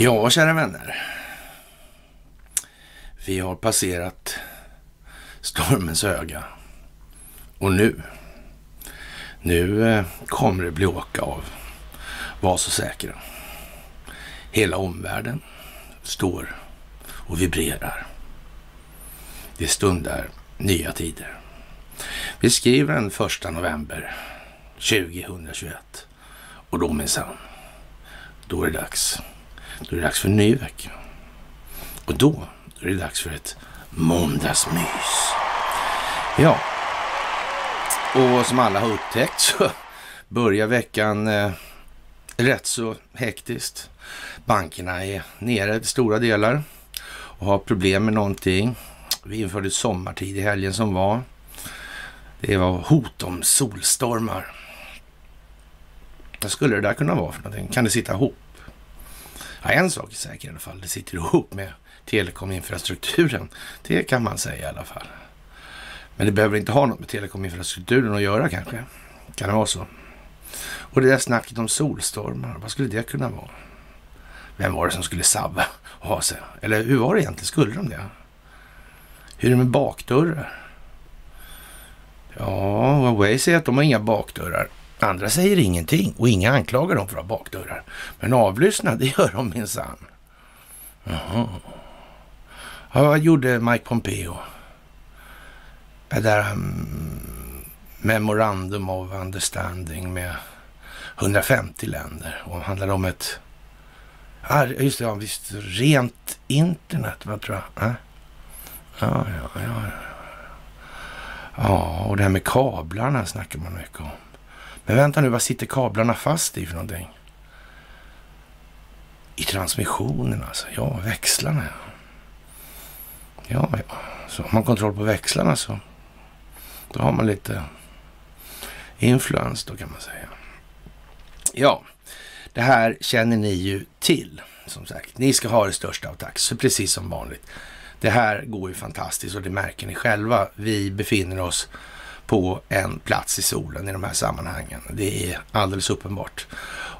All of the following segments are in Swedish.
Ja, kära vänner. Vi har passerat stormens öga. Och nu, nu eh, kommer det bli åka av. Var så säkra. Hela omvärlden står och vibrerar. Det stundar nya tider. Vi skriver den första november 2021 och då minsann, då är det dags. Då är det dags för en ny vecka. Och då, då är det dags för ett måndagsmys. Ja, och som alla har upptäckt så börjar veckan eh, rätt så hektiskt. Bankerna är nere till stora delar och har problem med någonting. Vi införde sommartid i helgen som var. Det var hot om solstormar. Vad skulle det där kunna vara för någonting? Kan det sitta ihop? Ja, en sak är säker i alla fall. Det sitter ihop med telekominfrastrukturen. Det kan man säga i alla fall. Men det behöver inte ha något med telekominfrastrukturen att göra kanske. Kan det vara så? Och det där snacket om solstormar, vad skulle det kunna vara? Vem var det som skulle sabba och ha sig? Eller hur var det egentligen? Skulle de det? Hur är det med bakdörrar? Ja, Huawei säger att de har inga bakdörrar. Andra säger ingenting och inga anklagar dem för att ha bakdörrar. Men avlyssna, det gör de minsann. Jaha. Ja, vad gjorde Mike Pompeo? Det där um, Memorandum of Understanding med 150 länder och handlade om ett, ja just det, ja, visst, rent internet, vad tror jag? Äh? Ja, ja, ja, ja. Ja, och det här med kablarna snackar man mycket om. Men vänta nu, vad sitter kablarna fast i för någonting? I transmissionen alltså. Ja, växlarna ja. Ja, ja. Så har man kontroll på växlarna så då har man lite influens då kan man säga. Ja, det här känner ni ju till som sagt. Ni ska ha det största av tack, så precis som vanligt. Det här går ju fantastiskt och det märker ni själva. Vi befinner oss på en plats i solen i de här sammanhangen. Det är alldeles uppenbart.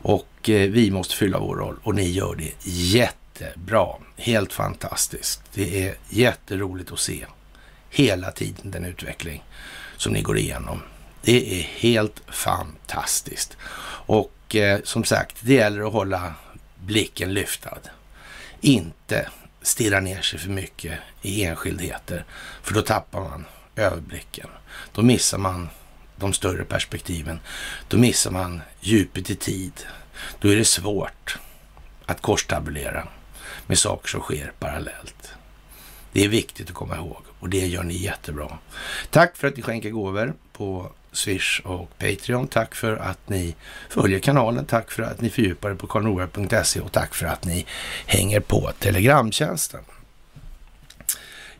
Och eh, vi måste fylla vår roll och ni gör det jättebra. Helt fantastiskt. Det är jätteroligt att se hela tiden den utveckling som ni går igenom. Det är helt fantastiskt. Och eh, som sagt, det gäller att hålla blicken lyftad. Inte stirra ner sig för mycket i enskildheter, för då tappar man överblicken. Då missar man de större perspektiven. Då missar man djupet i tid. Då är det svårt att korstabulera med saker som sker parallellt. Det är viktigt att komma ihåg och det gör ni jättebra. Tack för att ni skänker gåvor på Swish och Patreon. Tack för att ni följer kanalen. Tack för att ni fördjupar er på karlnorberg.se och tack för att ni hänger på Telegramtjänsten.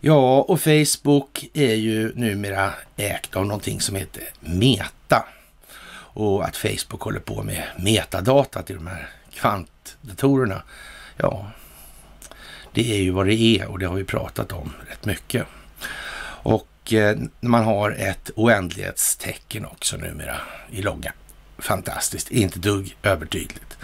Ja, och Facebook är ju numera ägt av någonting som heter Meta. Och att Facebook håller på med metadata till de här kvantdatorerna, ja, det är ju vad det är och det har vi pratat om rätt mycket. Och eh, man har ett oändlighetstecken också numera i loggan. Fantastiskt, inte dugg övertydligt.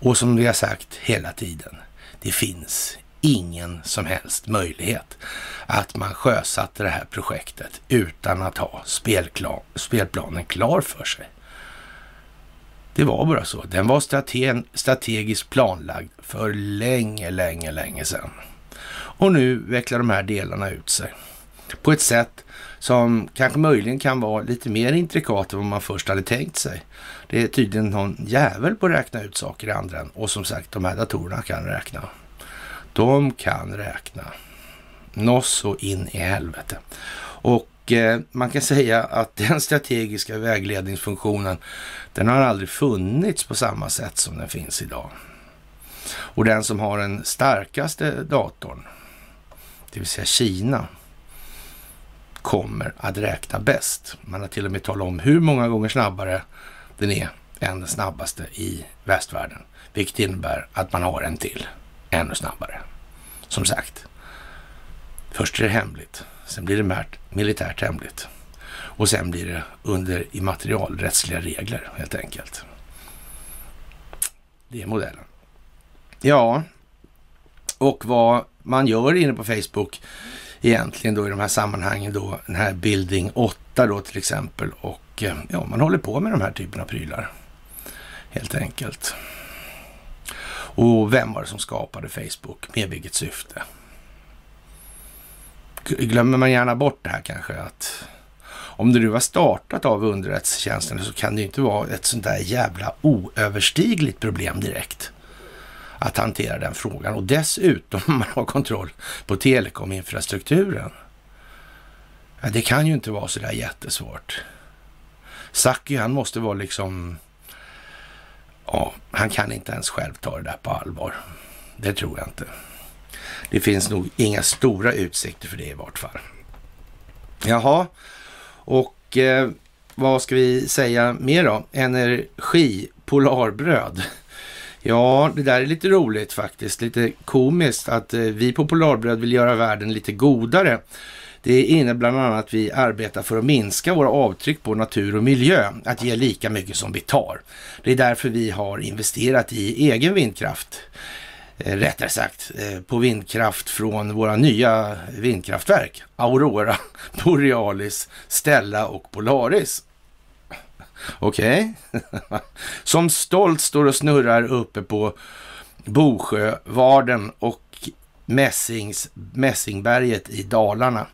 Och som vi har sagt hela tiden, det finns ingen som helst möjlighet att man sjösatte det här projektet utan att ha spelklar, spelplanen klar för sig. Det var bara så. Den var strate strategiskt planlagd för länge, länge, länge sedan. Och nu vecklar de här delarna ut sig på ett sätt som kanske möjligen kan vara lite mer intrikat än vad man först hade tänkt sig. Det är tydligen någon jävel på att räkna ut saker i andra och som sagt, de här datorerna kan räkna. De kan räkna. Nås och in i helvete. Och eh, man kan säga att den strategiska vägledningsfunktionen, den har aldrig funnits på samma sätt som den finns idag. Och den som har den starkaste datorn, det vill säga Kina, kommer att räkna bäst. Man har till och med talat om hur många gånger snabbare den är än den snabbaste i västvärlden. Vilket innebär att man har en till ännu snabbare. Som sagt, först är det hemligt, sen blir det militärt hemligt. Och sen blir det under immaterialrättsliga regler helt enkelt. Det är modellen. Ja, och vad man gör inne på Facebook egentligen då i de här sammanhangen då, den här Building 8 då till exempel och eh, ja, man håller på med de här typerna av prylar helt enkelt. Och vem var det som skapade Facebook? Med vilket syfte? Glömmer man gärna bort det här kanske att om det nu var startat av underrättelsetjänsten så kan det ju inte vara ett sånt där jävla oöverstigligt problem direkt att hantera den frågan. Och dessutom man har kontroll på telekominfrastrukturen. Ja, det kan ju inte vara så där jättesvårt. Saki han måste vara liksom... Ja, han kan inte ens själv ta det där på allvar. Det tror jag inte. Det finns nog inga stora utsikter för det i vart fall. Jaha, och eh, vad ska vi säga mer då? Energi, polarbröd. Ja, det där är lite roligt faktiskt. Lite komiskt att eh, vi på Polarbröd vill göra världen lite godare. Det innebär bland annat att vi arbetar för att minska våra avtryck på natur och miljö, att ge lika mycket som vi tar. Det är därför vi har investerat i egen vindkraft. Eh, rättare sagt eh, på vindkraft från våra nya vindkraftverk. Aurora, Borealis, Stella och Polaris. Okej. Okay. Som stolt står och snurrar uppe på Bosjövarden och Mässings, Mässingberget i Dalarna.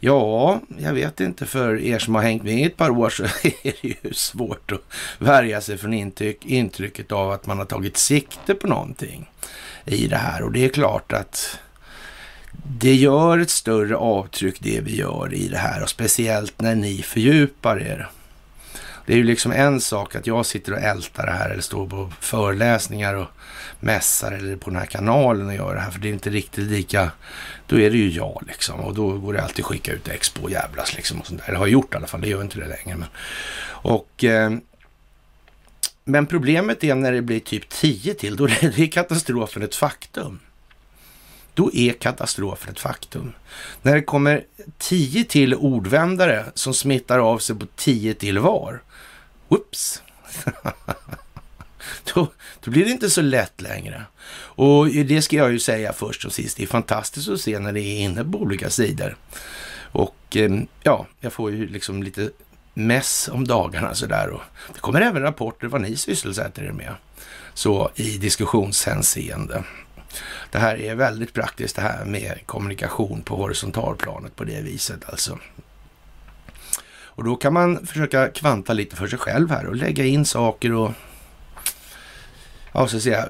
Ja, jag vet inte. För er som har hängt med i ett par år så är det ju svårt att värja sig från intryck, intrycket av att man har tagit sikte på någonting i det här. Och det är klart att det gör ett större avtryck det vi gör i det här och speciellt när ni fördjupar er det är ju liksom en sak att jag sitter och ältar det här eller står på föreläsningar och mässar eller på den här kanalen och gör det här. För det är inte riktigt lika, då är det ju jag liksom. Och då går det alltid att skicka ut expo och jävlas liksom och sånt där. Eller har gjort i alla fall, det gör inte det längre. Men, och, eh, men problemet är när det blir typ 10 till, då är katastrofen ett faktum. Då är katastrofen ett faktum. När det kommer 10 till ordvändare som smittar av sig på 10 till var, Whoops! då, då blir det inte så lätt längre. Och det ska jag ju säga först och sist. Det är fantastiskt att se när det är inne på olika sidor. Och ehm, ja, jag får ju liksom lite mess om dagarna sådär. Och det kommer även rapporter vad ni sysselsätter er med. Så i diskussionshänseende. Det här är väldigt praktiskt det här med kommunikation på horisontalplanet på det viset alltså. Och då kan man försöka kvanta lite för sig själv här och lägga in saker och ja, så att säga,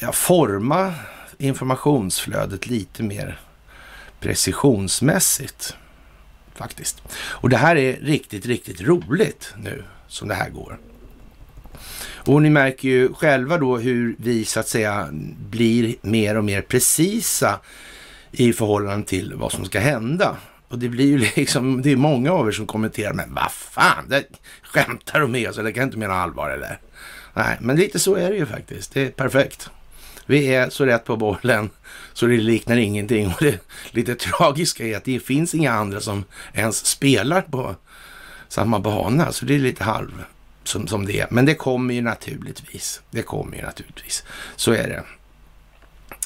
ja, forma informationsflödet lite mer precisionsmässigt faktiskt. Och det här är riktigt, riktigt roligt nu som det här går. Och ni märker ju själva då hur vi så att säga blir mer och mer precisa i förhållande till vad som ska hända. Och det blir ju liksom, det är många av er som kommenterar, men vad fan, det skämtar de med oss, det kan inte mena allvar eller? Nej, men lite så är det ju faktiskt. Det är perfekt. Vi är så rätt på bollen så det liknar ingenting. Och det lite tragiska är att det finns inga andra som ens spelar på samma bana, så det är lite halv som, som det är. Men det kommer ju naturligtvis. Det kommer ju naturligtvis. Så är det.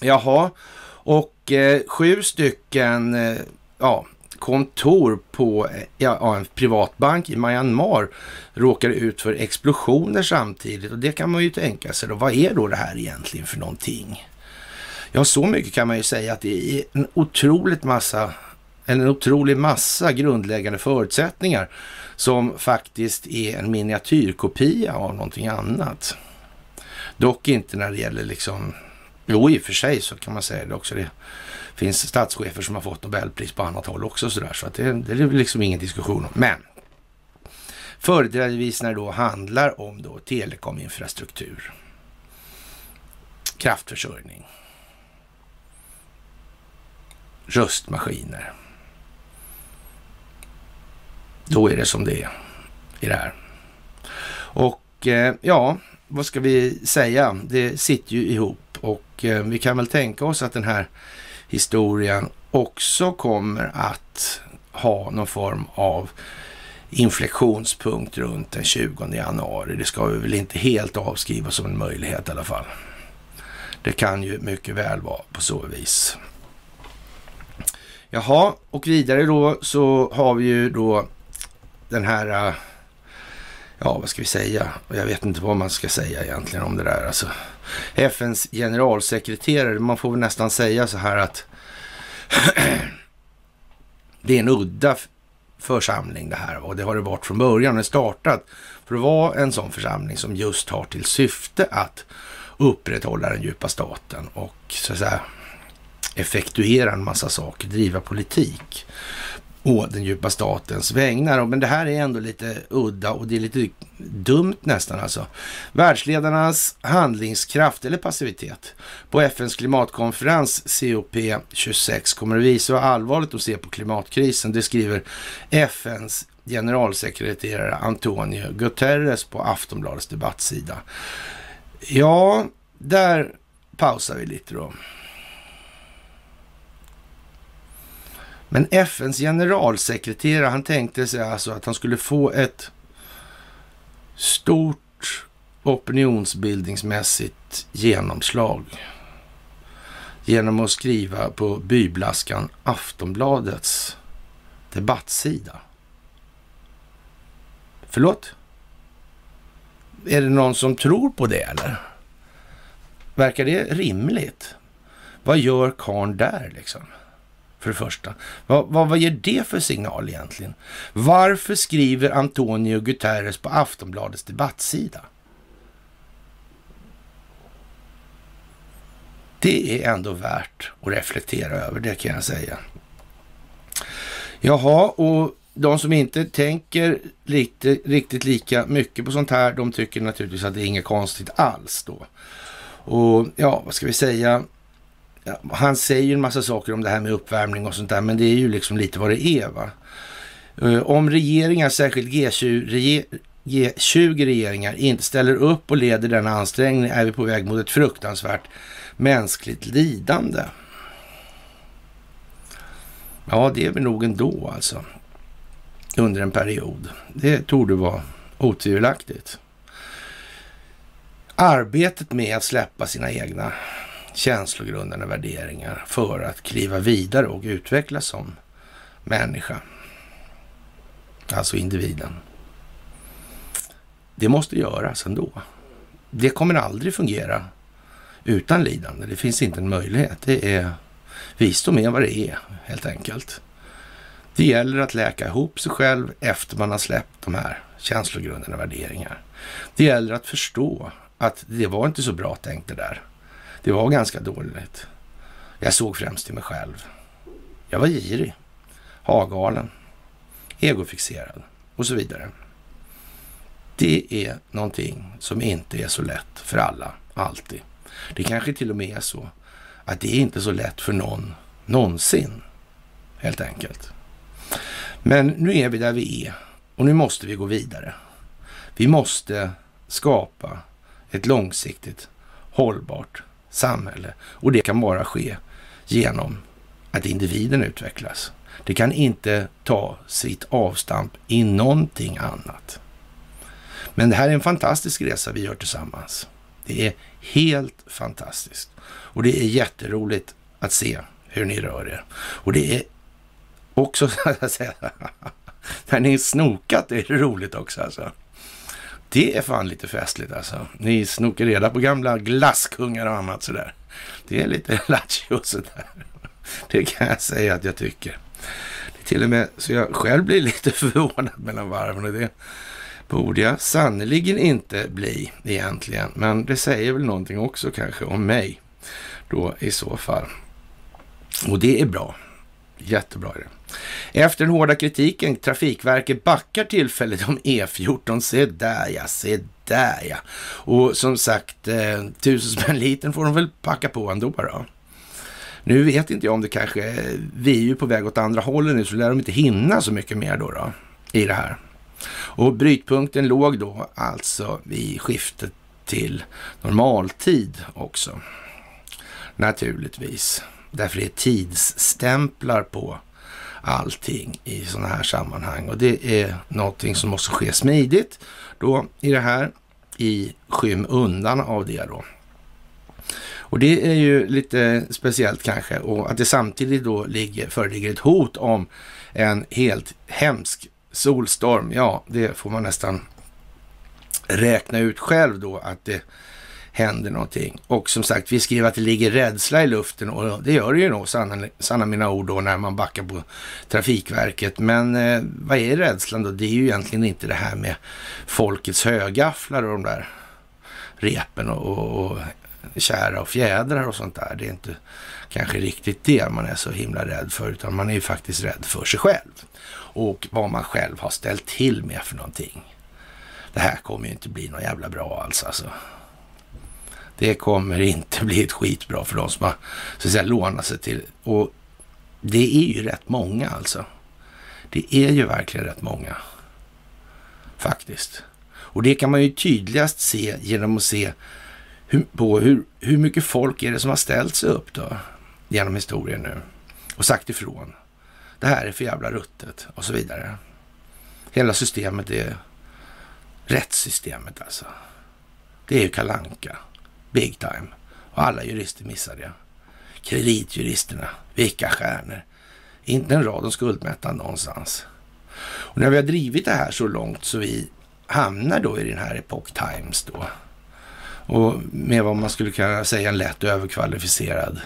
Jaha, och eh, sju stycken eh, ja, kontor på ja, en privatbank i Myanmar råkade ut för explosioner samtidigt. Och det kan man ju tänka sig då. Vad är då det här egentligen för någonting? Ja, så mycket kan man ju säga att det är en otroligt massa, en otrolig massa grundläggande förutsättningar som faktiskt är en miniatyrkopia av någonting annat. Dock inte när det gäller liksom, jo i och för sig så kan man säga det också. Det finns statschefer som har fått Nobelpris på annat håll också sådär. Så att det, det är liksom ingen diskussion om. Men företrädesvis när det då handlar om då telekominfrastruktur, kraftförsörjning, röstmaskiner. Då är det som det är i det här. Och eh, ja, vad ska vi säga? Det sitter ju ihop och eh, vi kan väl tänka oss att den här historien också kommer att ha någon form av inflektionspunkt runt den 20 januari. Det ska vi väl inte helt avskriva som en möjlighet i alla fall. Det kan ju mycket väl vara på så vis. Jaha, och vidare då så har vi ju då den här, äh, ja vad ska vi säga? Jag vet inte vad man ska säga egentligen om det där. Alltså, FNs generalsekreterare, man får väl nästan säga så här att det är en udda församling det här och det har det varit från början. Det startat för att vara en sån församling som just har till syfte att upprätthålla den djupa staten och så att säga effektuera en massa saker, driva politik å den djupa statens vägnar. Men det här är ändå lite udda och det är lite dumt nästan alltså. Världsledarnas handlingskraft eller passivitet på FNs klimatkonferens COP26 kommer att visa hur allvarligt de ser på klimatkrisen. Det skriver FNs generalsekreterare Antonio Guterres på Aftonbladets debattsida. Ja, där pausar vi lite då. Men FNs generalsekreterare, han tänkte sig alltså att han skulle få ett stort opinionsbildningsmässigt genomslag genom att skriva på byblaskan Aftonbladets debattsida. Förlåt? Är det någon som tror på det eller? Verkar det rimligt? Vad gör karn där liksom? För det första. Vad, vad, vad ger det för signal egentligen? Varför skriver Antonio Guterres på Aftonbladets debattsida? Det är ändå värt att reflektera över, det kan jag säga. Jaha, och de som inte tänker lite, riktigt lika mycket på sånt här, de tycker naturligtvis att det är inget konstigt alls då. Och ja, vad ska vi säga? Han säger ju en massa saker om det här med uppvärmning och sånt där, men det är ju liksom lite vad det är. va. Eh, om regeringar, särskilt G20, G20-regeringar, inte ställer upp och leder denna ansträngning är vi på väg mot ett fruktansvärt mänskligt lidande. Ja, det är vi nog ändå alltså. Under en period. Det torde vara otvivelaktigt. Arbetet med att släppa sina egna känslogrundande värderingar för att kliva vidare och utvecklas som människa. Alltså individen. Det måste göras ändå. Det kommer aldrig fungera utan lidande. Det finns inte en möjlighet. Det är visdom är vad det är helt enkelt. Det gäller att läka ihop sig själv efter man har släppt de här känslogrundande värderingar. Det gäller att förstå att det var inte så bra tänkt det där. Det var ganska dåligt. Jag såg främst till mig själv. Jag var girig, hagalen, egofixerad och så vidare. Det är någonting som inte är så lätt för alla, alltid. Det kanske till och med är så att det är inte så lätt för någon någonsin, helt enkelt. Men nu är vi där vi är och nu måste vi gå vidare. Vi måste skapa ett långsiktigt hållbart samhälle. Och det kan bara ske genom att individen utvecklas. Det kan inte ta sitt avstamp i någonting annat. Men det här är en fantastisk resa vi gör tillsammans. Det är helt fantastiskt. Och det är jätteroligt att se hur ni rör er. Och det är också, så att säga, när ni snokat är det roligt också alltså. Det är fan lite festligt alltså. Ni snokar reda på gamla glasskungar och annat sådär. Det är lite lattjo sådär. Det kan jag säga att jag tycker. Det är till och med så jag själv blir lite förvånad mellan varven och det borde jag sannerligen inte bli egentligen. Men det säger väl någonting också kanske om mig då i så fall. Och det är bra. Jättebra är det. Efter den hårda kritiken, Trafikverket backar tillfälligt om E14. Se där ja, se där ja. Och som sagt, eh, tusen spänn liten får de väl packa på ändå då. Nu vet inte jag om det kanske, eh, vi är ju på väg åt andra hållet nu, så lär de inte hinna så mycket mer då, då i det här. Och brytpunkten låg då alltså i skiftet till normaltid också. Naturligtvis. Därför det är tidsstämplar på allting i sådana här sammanhang. Och det är någonting som måste ske smidigt då i det här, i skymundan av det då. Och det är ju lite speciellt kanske och att det samtidigt då ligger, föreligger ett hot om en helt hemsk solstorm. Ja, det får man nästan räkna ut själv då att det händer någonting. Och som sagt, vi skriver att det ligger rädsla i luften och det gör det ju nog, sanna, sanna mina ord då, när man backar på Trafikverket. Men eh, vad är rädslan då? Det är ju egentligen inte det här med folkets högafflar och de där repen och, och, och kära och fjädrar och sånt där. Det är inte kanske riktigt det man är så himla rädd för, utan man är ju faktiskt rädd för sig själv och vad man själv har ställt till med för någonting. Det här kommer ju inte bli något jävla bra alls alltså. Det kommer inte bli ett skitbra för de som har så att säga lånat sig till. Och det är ju rätt många alltså. Det är ju verkligen rätt många. Faktiskt. Och det kan man ju tydligast se genom att se hur, på hur, hur mycket folk är det som har ställt sig upp då genom historien nu och sagt ifrån. Det här är för jävla ruttet och så vidare. Hela systemet är rättssystemet alltså. Det är ju kalanka. Big time. Och alla jurister missar det. Kreditjuristerna, vilka stjärnor. Inte en rad om skuldmättan någonstans. Och när vi har drivit det här så långt så vi hamnar då i den här Epoch Times då. Och med vad man skulle kunna säga en lätt överkvalificerad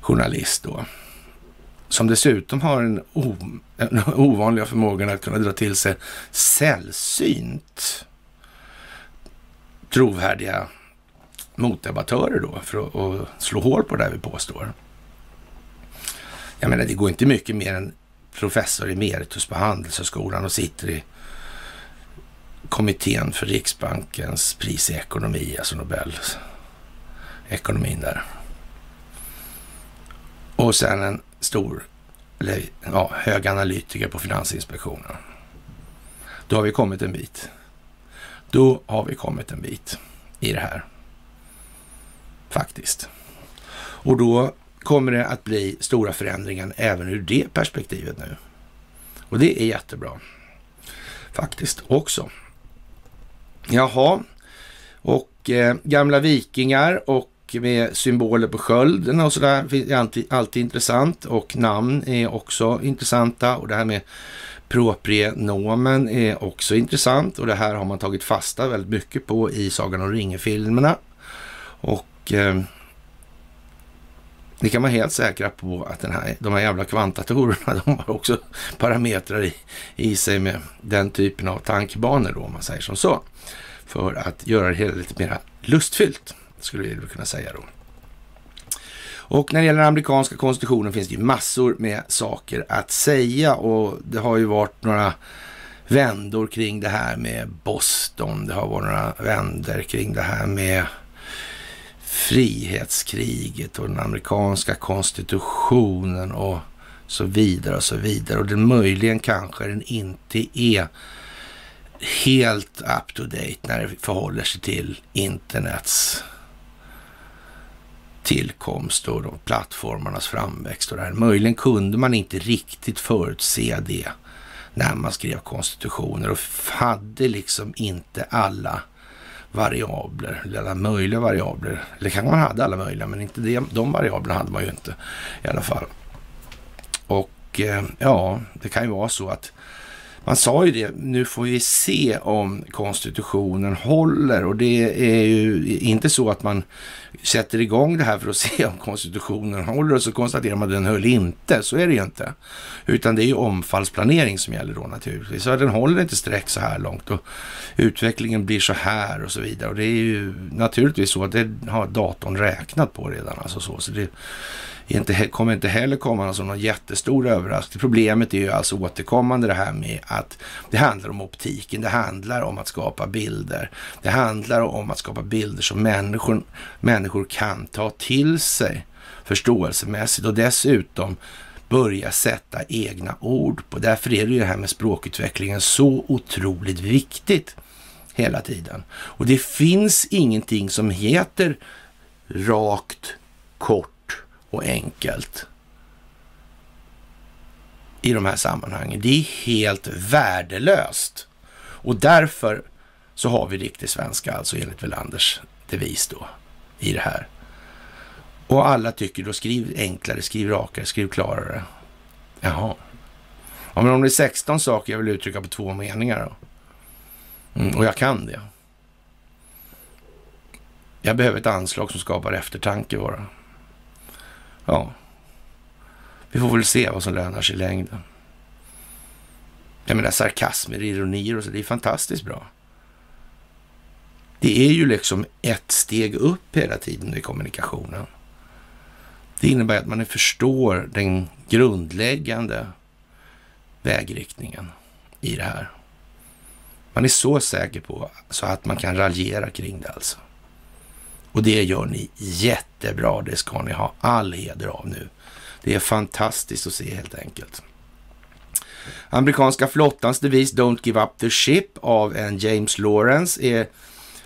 journalist då. Som dessutom har en, o, en ovanliga förmågan att kunna dra till sig sällsynt trovärdiga motdebattörer då för att, att slå hål på det där vi påstår. Jag menar, det går inte mycket mer än professor emeritus på Handelshögskolan och sitter i kommittén för Riksbankens pris i ekonomi, alltså Nobelekonomin där. Och sen en stor, eller ja, hög analytiker på Finansinspektionen. Då har vi kommit en bit. Då har vi kommit en bit i det här. Faktiskt. Och då kommer det att bli stora förändringar även ur det perspektivet nu. Och det är jättebra. Faktiskt också. Jaha, och eh, gamla vikingar och med symboler på skölden och sådär är alltid, alltid intressant och namn är också intressanta och det här med proprienomen är också intressant och det här har man tagit fasta väldigt mycket på i Sagan om ringen-filmerna. Och eh, det kan vara helt säkra på att den här, de här jävla kvantdatorerna, de har också parametrar i, i sig med den typen av tankebanor då, om man säger som så. För att göra det hela lite mer lustfyllt, skulle vi kunna säga då. Och när det gäller den amerikanska konstitutionen finns det ju massor med saker att säga och det har ju varit några vändor kring det här med Boston. Det har varit några vändor kring det här med frihetskriget och den amerikanska konstitutionen och så vidare och så vidare. Och den möjligen kanske den inte är helt up to date när det förhåller sig till internets tillkomst och de plattformarnas framväxt och det här. Möjligen kunde man inte riktigt förutse det när man skrev konstitutioner och hade liksom inte alla variabler, eller alla möjliga variabler. Eller kanske man hade alla möjliga, men inte det, de variablerna hade man ju inte i alla fall. Och eh, ja, det kan ju vara så att man sa ju det, nu får vi se om konstitutionen håller och det är ju inte så att man sätter igång det här för att se om konstitutionen håller och så konstaterar man att den höll inte. Så är det ju inte. Utan det är ju omfallsplanering som gäller då naturligtvis. Så den håller inte streck så här långt och utvecklingen blir så här och så vidare. Och det är ju naturligtvis så att det har datorn räknat på redan. Alltså så. så det, inte, kommer inte heller komma som någon jättestor överraskning. Problemet är ju alltså återkommande det här med att det handlar om optiken. Det handlar om att skapa bilder. Det handlar om att skapa bilder som människor, människor kan ta till sig förståelsemässigt och dessutom börja sätta egna ord på. Därför är det ju det här med språkutvecklingen så otroligt viktigt hela tiden. Och det finns ingenting som heter rakt, kort och enkelt. i de här sammanhangen. Det är helt värdelöst. Och därför så har vi riktig svenska, alltså enligt Welanders devis då, i det här. Och alla tycker då skriv enklare, skriv rakare, skriv klarare. Jaha. Ja, men om det är 16 saker jag vill uttrycka på två meningar då? Mm, och jag kan det. Jag behöver ett anslag som skapar eftertanke bara. Ja, vi får väl se vad som lönar sig i längden. Jag menar sarkasmer, ironier och så, det är fantastiskt bra. Det är ju liksom ett steg upp hela tiden i kommunikationen. Det innebär att man förstår den grundläggande vägriktningen i det här. Man är så säker på så att man kan raljera kring det alltså. Och det gör ni jättebra. Det ska ni ha all heder av nu. Det är fantastiskt att se helt enkelt. Amerikanska flottans devis Don't give up the ship av en James Lawrence är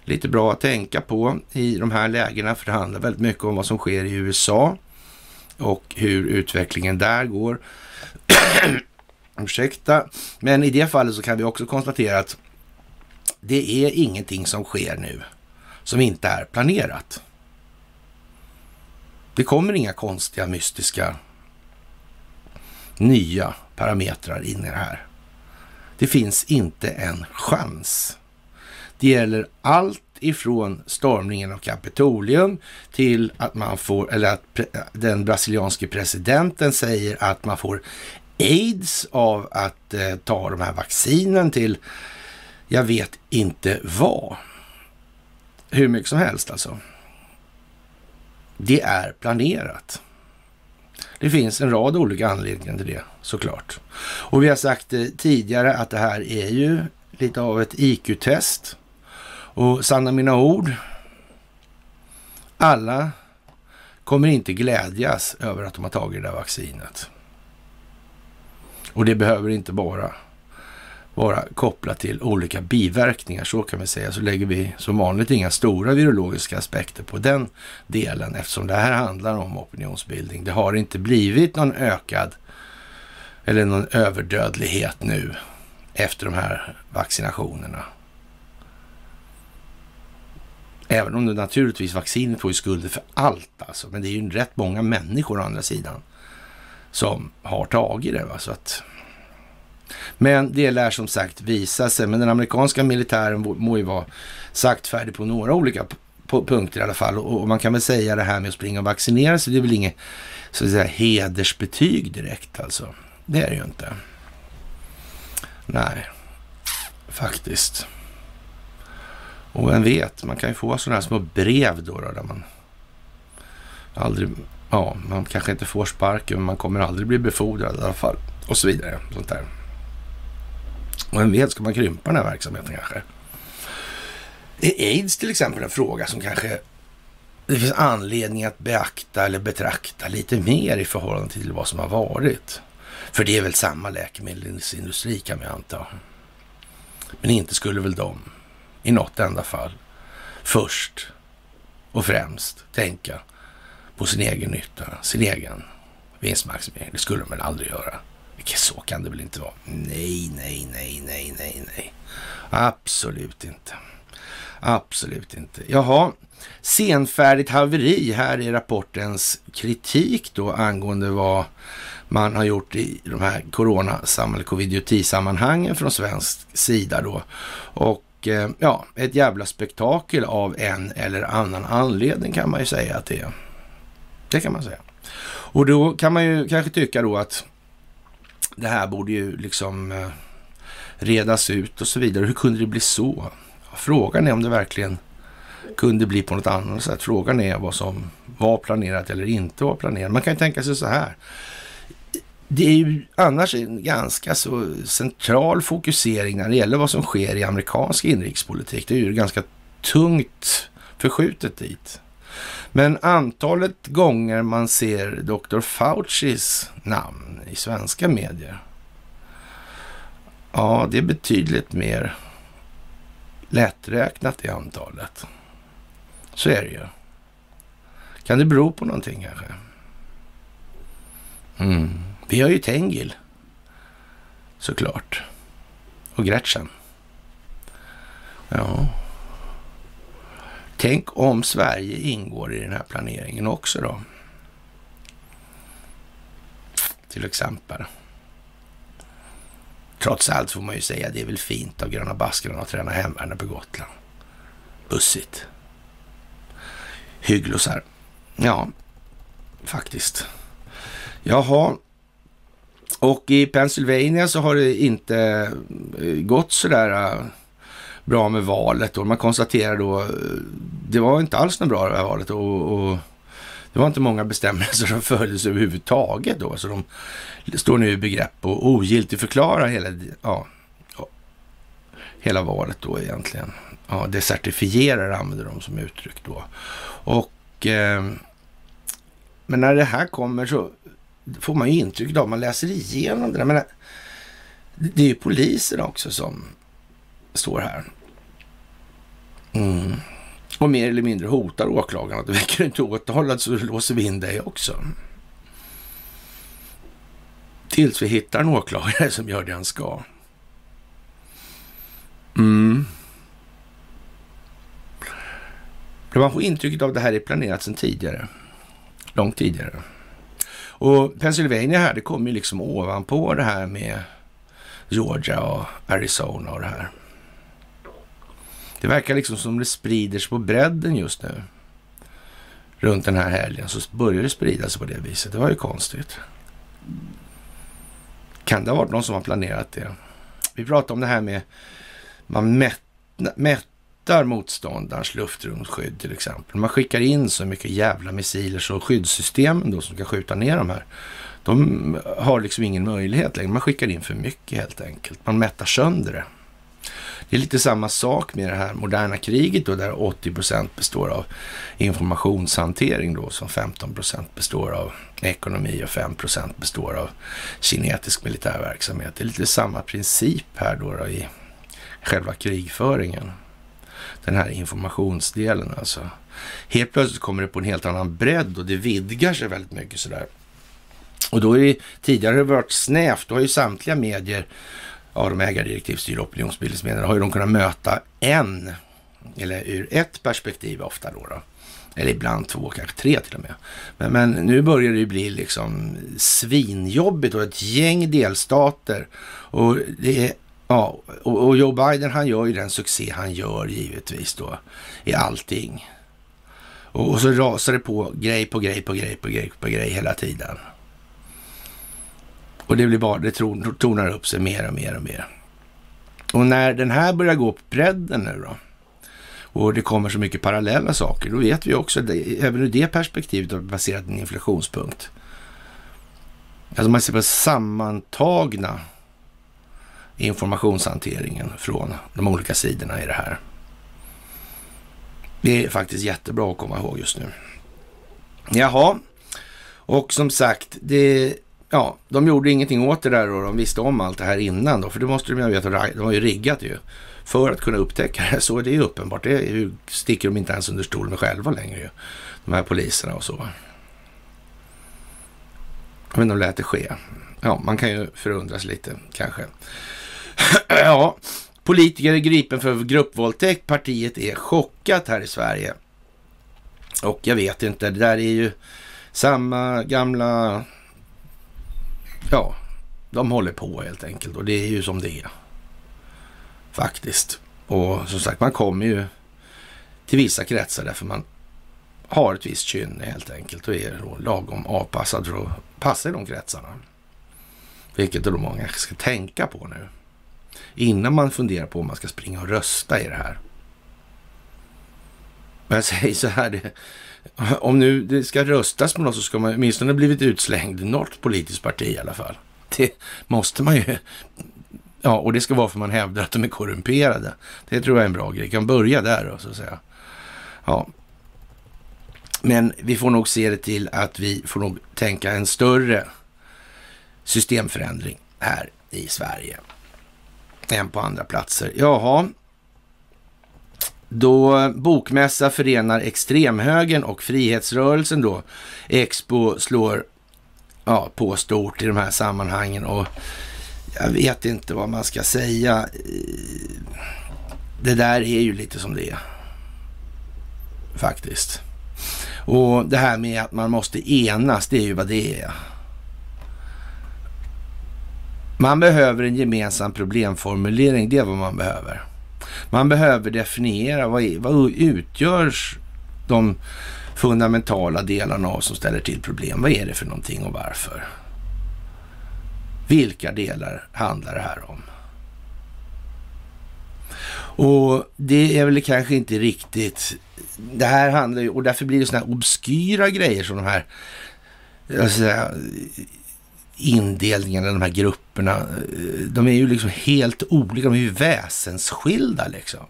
lite bra att tänka på i de här lägena, för det handlar väldigt mycket om vad som sker i USA och hur utvecklingen där går. Ursäkta, men i det fallet så kan vi också konstatera att det är ingenting som sker nu som inte är planerat. Det kommer inga konstiga, mystiska, nya parametrar in i det här. Det finns inte en chans. Det gäller allt ifrån stormningen av Kapitolium till att man får, eller att den brasilianske presidenten säger att man får aids av att eh, ta de här vaccinen till, jag vet inte vad. Hur mycket som helst alltså. Det är planerat. Det finns en rad olika anledningar till det såklart. Och vi har sagt tidigare att det här är ju lite av ett IQ-test. Och sanna mina ord, alla kommer inte glädjas över att de har tagit det där vaccinet. Och det behöver inte bara vara kopplat till olika biverkningar, så kan vi säga. Så lägger vi som vanligt inga stora virologiska aspekter på den delen eftersom det här handlar om opinionsbildning. Det har inte blivit någon ökad eller någon överdödlighet nu efter de här vaccinationerna. Även om det naturligtvis vaccinet får ju skulder för allt alltså. Men det är ju rätt många människor å andra sidan som har tagit det. Va? Så att men det lär som sagt visa sig. Men den amerikanska militären må ju vara saktfärdig på några olika punkter i alla fall. Och man kan väl säga det här med att springa och vaccinera sig, det är väl inget så att säga, hedersbetyg direkt alltså. Det är det ju inte. Nej, faktiskt. Och vem vet, man kan ju få sådana här små brev då, då där man aldrig, ja, man kanske inte får sparken, men man kommer aldrig bli befordrad i alla fall. Och så vidare, sånt där. Och vem vet, ska man krympa den här verksamheten kanske? Är aids till exempel en fråga som kanske det finns anledning att beakta eller betrakta lite mer i förhållande till vad som har varit? För det är väl samma läkemedelsindustri kan vi anta. Men inte skulle väl de i något enda fall först och främst tänka på sin egen nytta, sin egen vinstmaximering. Det skulle de väl aldrig göra. Så kan det väl inte vara? Nej, nej, nej, nej, nej, nej. Absolut inte. Absolut inte. Jaha, senfärdigt haveri. Här är rapportens kritik då angående vad man har gjort i de här corona covid-sammanhangen från svensk sida då. Och eh, ja, ett jävla spektakel av en eller annan anledning kan man ju säga att det är. Det kan man säga. Och då kan man ju kanske tycka då att det här borde ju liksom eh, redas ut och så vidare. Hur kunde det bli så? Frågan är om det verkligen kunde bli på något annat sätt. Frågan är vad som var planerat eller inte var planerat. Man kan ju tänka sig så här. Det är ju annars en ganska så central fokusering när det gäller vad som sker i amerikansk inrikespolitik. Det är ju ganska tungt förskjutet dit. Men antalet gånger man ser Dr. Faucis namn i svenska medier, ja, det är betydligt mer lätträknat i antalet. Så är det ju. Kan det bero på någonting kanske? Mm. Vi har ju Tengil Såklart. Och Gretchen. Ja. Tänk om Sverige ingår i den här planeringen också då. Till exempel. Trots allt får man ju säga det är väl fint av Gröna Baskrarna att träna hemvärnet på Gotland. Bussigt. Hygglosar. Ja, faktiskt. Jaha. Och i Pennsylvania så har det inte eh, gått sådär eh, bra med valet. Och man konstaterar då, eh, det var inte alls något bra det här valet. Och, och det var inte många bestämmelser som följdes överhuvudtaget då. Så de står nu i begrepp och ogiltigförklara hela, ja, hela valet då egentligen. Ja, desertifierar använder de som uttryck då. Och eh, men när det här kommer så får man ju intrycket av, man läser igenom det där. Men det är ju polisen också som står här. Mm. Och mer eller mindre hotar åklagaren att väcker du inte åtalad så låser vi in dig också. Tills vi hittar en åklagare som gör det han ska. Mm. Man får intrycket av att det här är planerat sedan tidigare. Långt tidigare. Och Pennsylvania här, det kommer ju liksom ovanpå det här med Georgia och Arizona och det här. Det verkar liksom som det sprider sig på bredden just nu. Runt den här helgen så börjar det sprida sig på det viset. Det var ju konstigt. Kan det ha varit någon som har planerat det? Vi pratade om det här med man mättar motståndarens luftrumsskydd till exempel. Man skickar in så mycket jävla missiler så skyddssystemen då som ska skjuta ner de här, de har liksom ingen möjlighet längre. Man skickar in för mycket helt enkelt. Man mättar sönder det. Det är lite samma sak med det här moderna kriget då, där 80 procent består av informationshantering då, som 15 procent består av ekonomi och 5 procent består av kinetisk militär verksamhet. Det är lite samma princip här då, då i själva krigföringen. Den här informationsdelen alltså. Helt plötsligt kommer det på en helt annan bredd och det vidgar sig väldigt mycket sådär. Och då är det tidigare varit snävt. Då har ju samtliga medier av de ägardirektivstyrda opinionsbildningsmedierna har ju de kunnat möta en, eller ur ett perspektiv ofta då. då. Eller ibland två, kanske tre till och med. Men, men, nu börjar det ju bli liksom svinjobbigt och ett gäng delstater. Och det är Ja, och, och Joe Biden han gör ju den succé han gör givetvis då i allting. Och, och så rasar det på grej på grej på grej på grej på grej hela tiden. Och det blir bara, det tonar upp sig mer och mer och mer. Och när den här börjar gå på bredden nu då, och det kommer så mycket parallella saker, då vet vi också, att även ur det perspektivet har baserat passerat en inflationspunkt. Alltså man ser på sammantagna informationshanteringen från de olika sidorna i det här. Det är faktiskt jättebra att komma ihåg just nu. Jaha, och som sagt, det ja, de gjorde ingenting åt det där och de visste om allt det här innan då, för det måste de ju veta, de har ju riggat ju för att kunna upptäcka det. Så det är ju uppenbart, det sticker de inte ens under stol med själva längre ju, de här poliserna och så. Men de lät det ske. Ja, man kan ju förundras lite kanske. ja, politiker är gripen för gruppvåldtäkt. Partiet är chockat här i Sverige. Och jag vet inte, det där är ju samma gamla ja, de håller på helt enkelt och det är ju som det är. Faktiskt. Och som sagt, man kommer ju till vissa kretsar därför man har ett visst kynne helt enkelt och är då lagom avpassad för att passa i de kretsarna. Vilket då många ska tänka på nu. Innan man funderar på om man ska springa och rösta i det här. Men jag säger så här, det, om nu det ska röstas på något så ska man åtminstone blivit utslängd i något politiskt parti i alla fall. Det måste man ju. Ja, och det ska vara för man hävdar att de är korrumperade. Det tror jag är en bra grej. Kan börja där då, så att säga. Ja. Men vi får nog se det till att vi får nog tänka en större systemförändring här i Sverige än på andra platser. Jaha, då bokmässa förenar extremhögern och frihetsrörelsen då. Expo slår ja, på stort i de här sammanhangen och jag vet inte vad man ska säga. Det där är ju lite som det är. Faktiskt. Och det här med att man måste enas, det är ju vad det är. Man behöver en gemensam problemformulering, det är vad man behöver. Man behöver definiera vad, vad utgörs de fundamentala delarna av som ställer till problem. Vad är det för någonting och varför? Vilka delar handlar det här om? Och det är väl kanske inte riktigt... Det här handlar ju, och därför blir det sådana här obskyra grejer som de här säga, indelningarna, de här grupperna. Eh, de är ju liksom helt olika, de är ju väsensskilda liksom.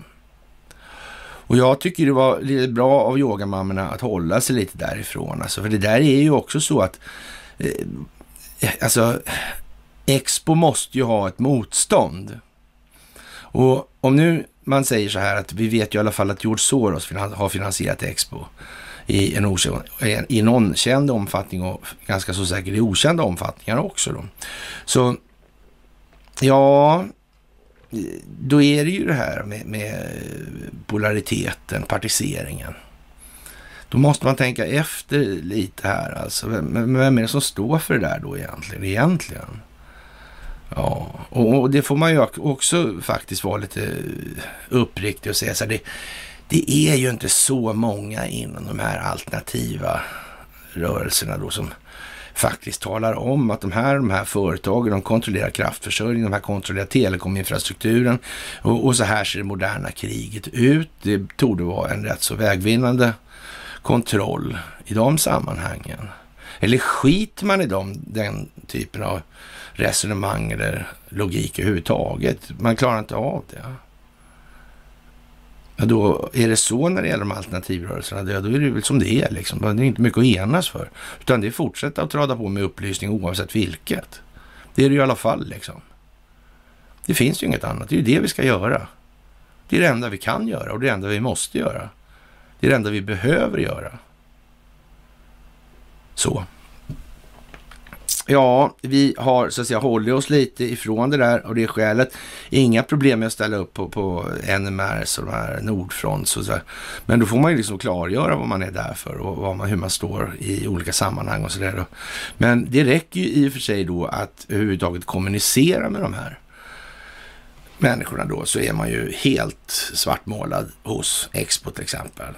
Och jag tycker det var lite bra av yogamammorna att hålla sig lite därifrån. Alltså, för det där är ju också så att eh, alltså, Expo måste ju ha ett motstånd. Och om nu man säger så här att vi vet ju i alla fall att George Soros har finansierat Expo i en, okänd, i någon känd omfattning och ganska så säkert i okända omfattningar också. Då. Så ja, då är det ju det här med, med polariteten, partiseringen. Då måste man tänka efter lite här alltså. Vem, vem är det som står för det där då egentligen? egentligen? Ja, och, det får man ju också faktiskt vara lite uppriktig och säga så här, det, det är ju inte så många inom de här alternativa rörelserna då som faktiskt talar om att de här, de här företagen, de kontrollerar kraftförsörjningen, de här kontrollerar telekominfrastrukturen och, och så här ser det moderna kriget ut. Det torde vara en rätt så vägvinnande kontroll i de sammanhangen. Eller skiter man i dem, den typen av resonemang eller logik överhuvudtaget? Man klarar inte av det. Ja, då är det så när det gäller de alternativrörelserna, då är det väl som det är liksom. Det är inte mycket att enas för. Utan det är fortsätta att trada på med upplysning oavsett vilket. Det är det ju i alla fall liksom. Det finns ju inget annat. Det är ju det vi ska göra. Det är det enda vi kan göra och det enda vi måste göra. Det är det enda vi behöver göra. Så. Ja, vi har så att säga hållit oss lite ifrån det där och det är skälet. Inga problem med att ställa upp på, på NMRs och de här Nordfronts och så. Men då får man ju liksom klargöra vad man är där för och vad man, hur man står i olika sammanhang och så där. Men det räcker ju i och för sig då att överhuvudtaget kommunicera med de här människorna då så är man ju helt svartmålad hos Expo till exempel.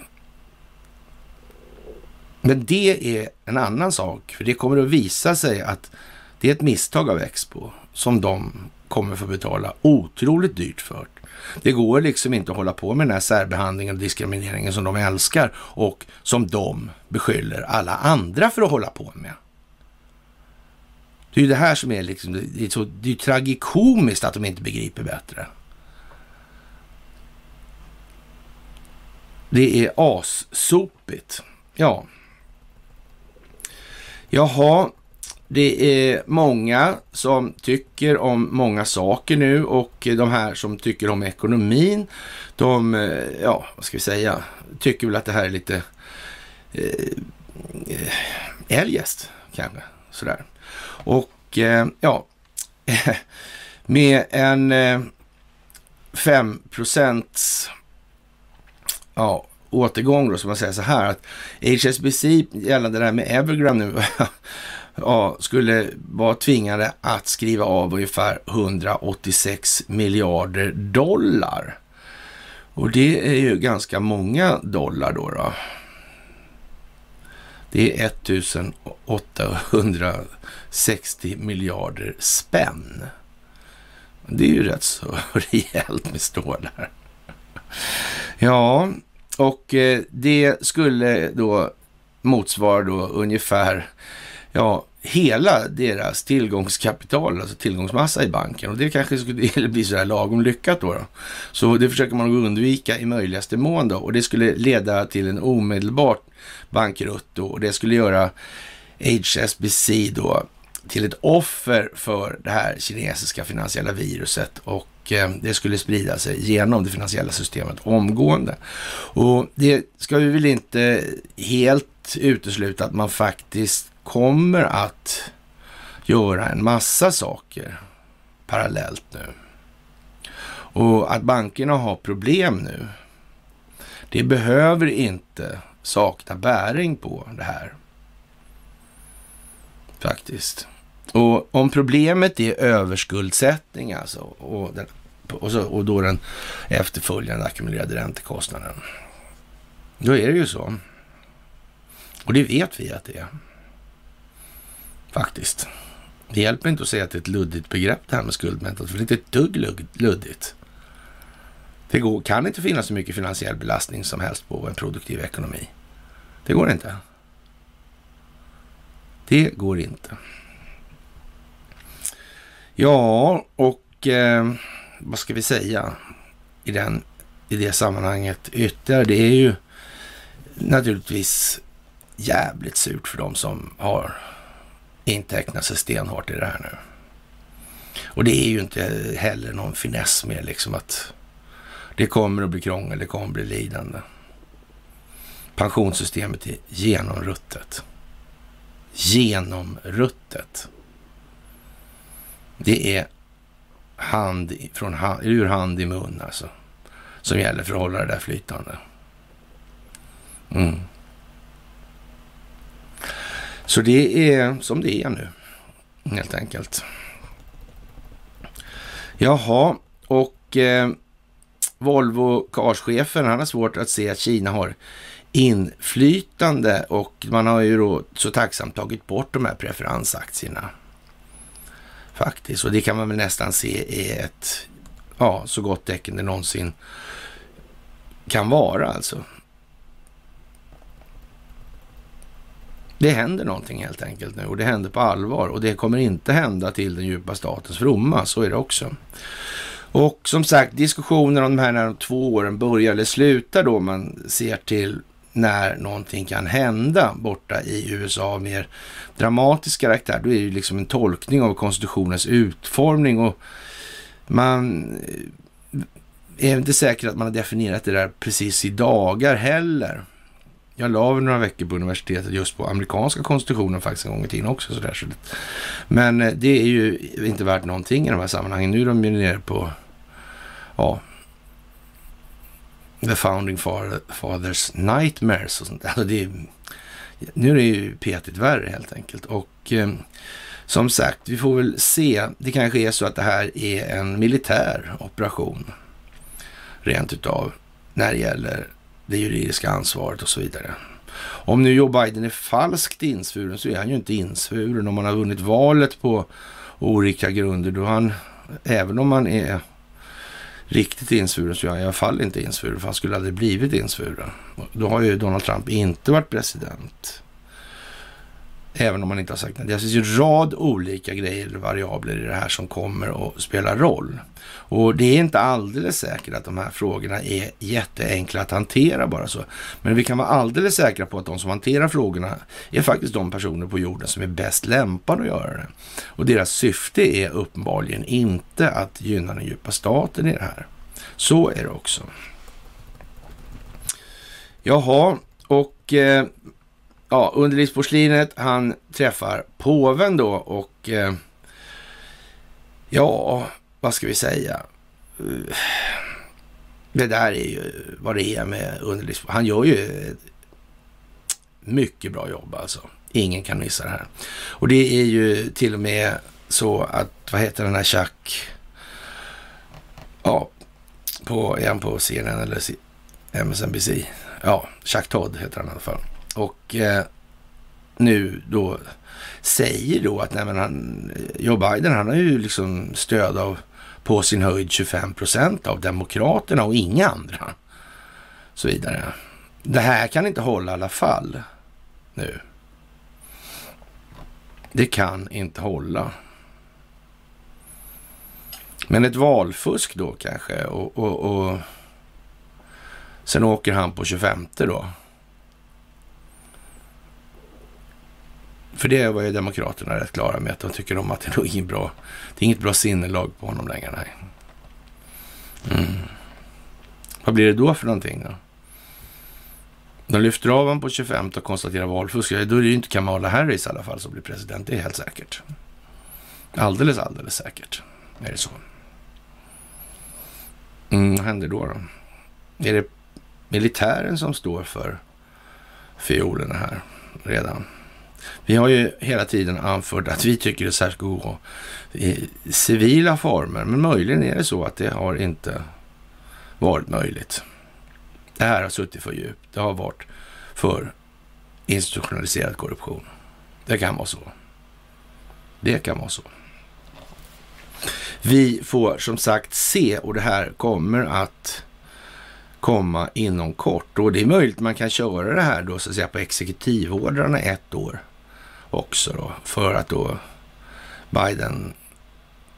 Men det är en annan sak, för det kommer att visa sig att det är ett misstag av Expo som de kommer få betala otroligt dyrt för. Det går liksom inte att hålla på med den här särbehandlingen och diskrimineringen som de älskar och som de beskyller alla andra för att hålla på med. Det är ju det här som är liksom, det är, så, det är tragikomiskt att de inte begriper bättre. Det är assopigt. Ja, Jaha, det är många som tycker om många saker nu och de här som tycker om ekonomin, de, eh, ja, vad ska vi säga, tycker väl att det här är lite eh, eh eljest kanske, sådär. Och eh, ja, med en eh, 5 ja, återgång då, som man säger så här att HSBC gällande det här med Evergrande nu, ja, skulle vara tvingade att skriva av ungefär 186 miljarder dollar. Och det är ju ganska många dollar då. då. Det är 1860 miljarder spänn. Det är ju rätt så rejält med stålar. Ja, och eh, det skulle då motsvara då ungefär ja, hela deras tillgångskapital, alltså tillgångsmassa i banken. Och det kanske skulle bli sådär lagom lyckat då, då. Så det försöker man undvika i möjligaste mån då. Och det skulle leda till en omedelbart bankrutt då. Och det skulle göra HSBC då till ett offer för det här kinesiska finansiella viruset och eh, det skulle sprida sig genom det finansiella systemet omgående. Och det ska vi väl inte helt utesluta att man faktiskt kommer att göra en massa saker parallellt nu. Och att bankerna har problem nu, det behöver inte sakna bäring på det här. Faktiskt. Och om problemet är överskuldsättning alltså och, den, och, så, och då den efterföljande ackumulerade räntekostnaden. Då är det ju så. Och det vet vi att det är. Faktiskt. Det hjälper inte att säga att det är ett luddigt begrepp det här med skuldmättnad, för det är inte ett dugg luddigt. Det går, kan inte finnas så mycket finansiell belastning som helst på en produktiv ekonomi. Det går inte. Det går inte. Ja, och eh, vad ska vi säga i, den, i det sammanhanget ytterligare? Det är ju naturligtvis jävligt surt för de som har intecknat sig stenhårt i det här nu. Och det är ju inte heller någon finess med liksom att det kommer att bli krångel, det kommer att bli lidande. Pensionssystemet är genomruttet. Genomruttet. Det är hand från hand, ur hand i mun alltså. Som gäller för att hålla det där flytande. Mm. Så det är som det är nu, helt enkelt. Jaha, och eh, Volvo Cars-chefen, han har svårt att se att Kina har inflytande och man har ju då så tacksamt tagit bort de här preferensaktierna. Faktiskt, och det kan man väl nästan se är ett ja, så gott tecken det någonsin kan vara alltså. Det händer någonting helt enkelt nu och det händer på allvar och det kommer inte hända till den djupa statens fromma. Så är det också. Och som sagt, diskussioner om de här när de två åren börjar eller slutar då man ser till när någonting kan hända borta i USA av mer dramatisk karaktär. Då är det ju liksom en tolkning av konstitutionens utformning och man eh, är inte säker att man har definierat det där precis i dagar heller. Jag la väl några veckor på universitetet just på amerikanska konstitutionen faktiskt en gång i tiden också. Så där. Men eh, det är ju inte värt någonting i de här sammanhangen. Nu är de ju nere på, ja, the founding fathers nightmares och sånt. Alltså det är, nu är det ju petigt värre helt enkelt. Och eh, som sagt, vi får väl se. Det kanske är så att det här är en militär operation rent utav när det gäller det juridiska ansvaret och så vidare. Om nu Joe Biden är falskt insvuren så är han ju inte insvuren. Om man har vunnit valet på oriktiga grunder, då han, även om man är riktigt insvuren så är han i alla fall inte insvuren, för han skulle aldrig blivit insvuren. Då har ju Donald Trump inte varit president. Även om man inte har sagt det. Det finns ju en rad olika grejer, variabler i det här som kommer att spela roll. Och det är inte alldeles säkert att de här frågorna är jätteenkla att hantera bara så. Men vi kan vara alldeles säkra på att de som hanterar frågorna är faktiskt de personer på jorden som är bäst lämpade att göra det. Och deras syfte är uppenbarligen inte att gynna den djupa staten i det här. Så är det också. Jaha, och eh, ja, underlivsporslinet, han träffar påven då och eh, ja, vad ska vi säga? Eh, det där är ju vad det är med underlivsporslinet. Han gör ju ett mycket bra jobb alltså. Ingen kan missa det här. Och det är ju till och med så att, vad heter den här Chuck? Ja, på, är han på CNN eller MSNBC? Ja, Chuck Todd heter han i alla fall. Och eh, nu då säger då att nej, men han, Joe Biden, han har ju liksom stöd av på sin höjd 25 procent av Demokraterna och inga andra. Så vidare. Det här kan inte hålla i alla fall nu. Det kan inte hålla. Men ett valfusk då kanske och, och, och sen åker han på 25 då. För det var ju Demokraterna rätt klara med att de tycker om att det är inget bra, det är inget bra sinnelag på honom längre. Nej. Mm. Vad blir det då för någonting då? De lyfter av honom på 25 och konstaterar valfusk. Då är det ju inte Kamala Harris i alla fall som blir president. Det är helt säkert. Alldeles, alldeles säkert. Är det så? Mm, vad händer då, då? Är det militären som står för fiolerna här redan? Vi har ju hela tiden anfört att vi tycker det ska gå i civila former, men möjligen är det så att det har inte varit möjligt. Det här har suttit för djupt. Det har varit för institutionaliserad korruption. Det kan vara så. Det kan vara så. Vi får som sagt se och det här kommer att komma inom kort och det är möjligt att man kan köra det här då så att säga på exekutivordrarna ett år också då för att då Biden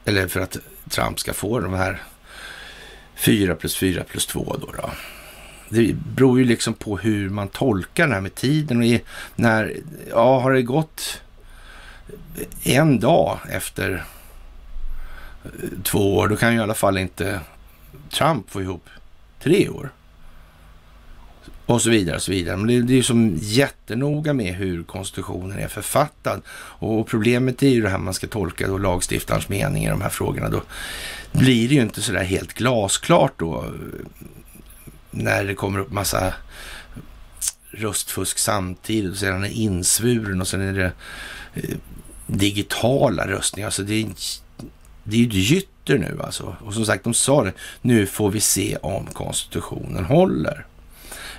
eller för att Trump ska få de här 4 plus 4 plus 2 då. då. Det beror ju liksom på hur man tolkar det här med tiden och när, ja, har det gått en dag efter eh, två år, då kan ju i alla fall inte Trump få ihop tre år. Och så vidare och så vidare. Men det, det är ju som jättenoga med hur konstitutionen är författad. Och problemet är ju det här man ska tolka då lagstiftarens mening i de här frågorna. Då blir det ju inte sådär helt glasklart då när det kommer upp massa röstfusk samtidigt och sedan är insvuren och sen är det eh, digitala röstningar. Alltså det är, det är ju ett gytter nu alltså. Och som sagt, de sa det, nu får vi se om konstitutionen håller.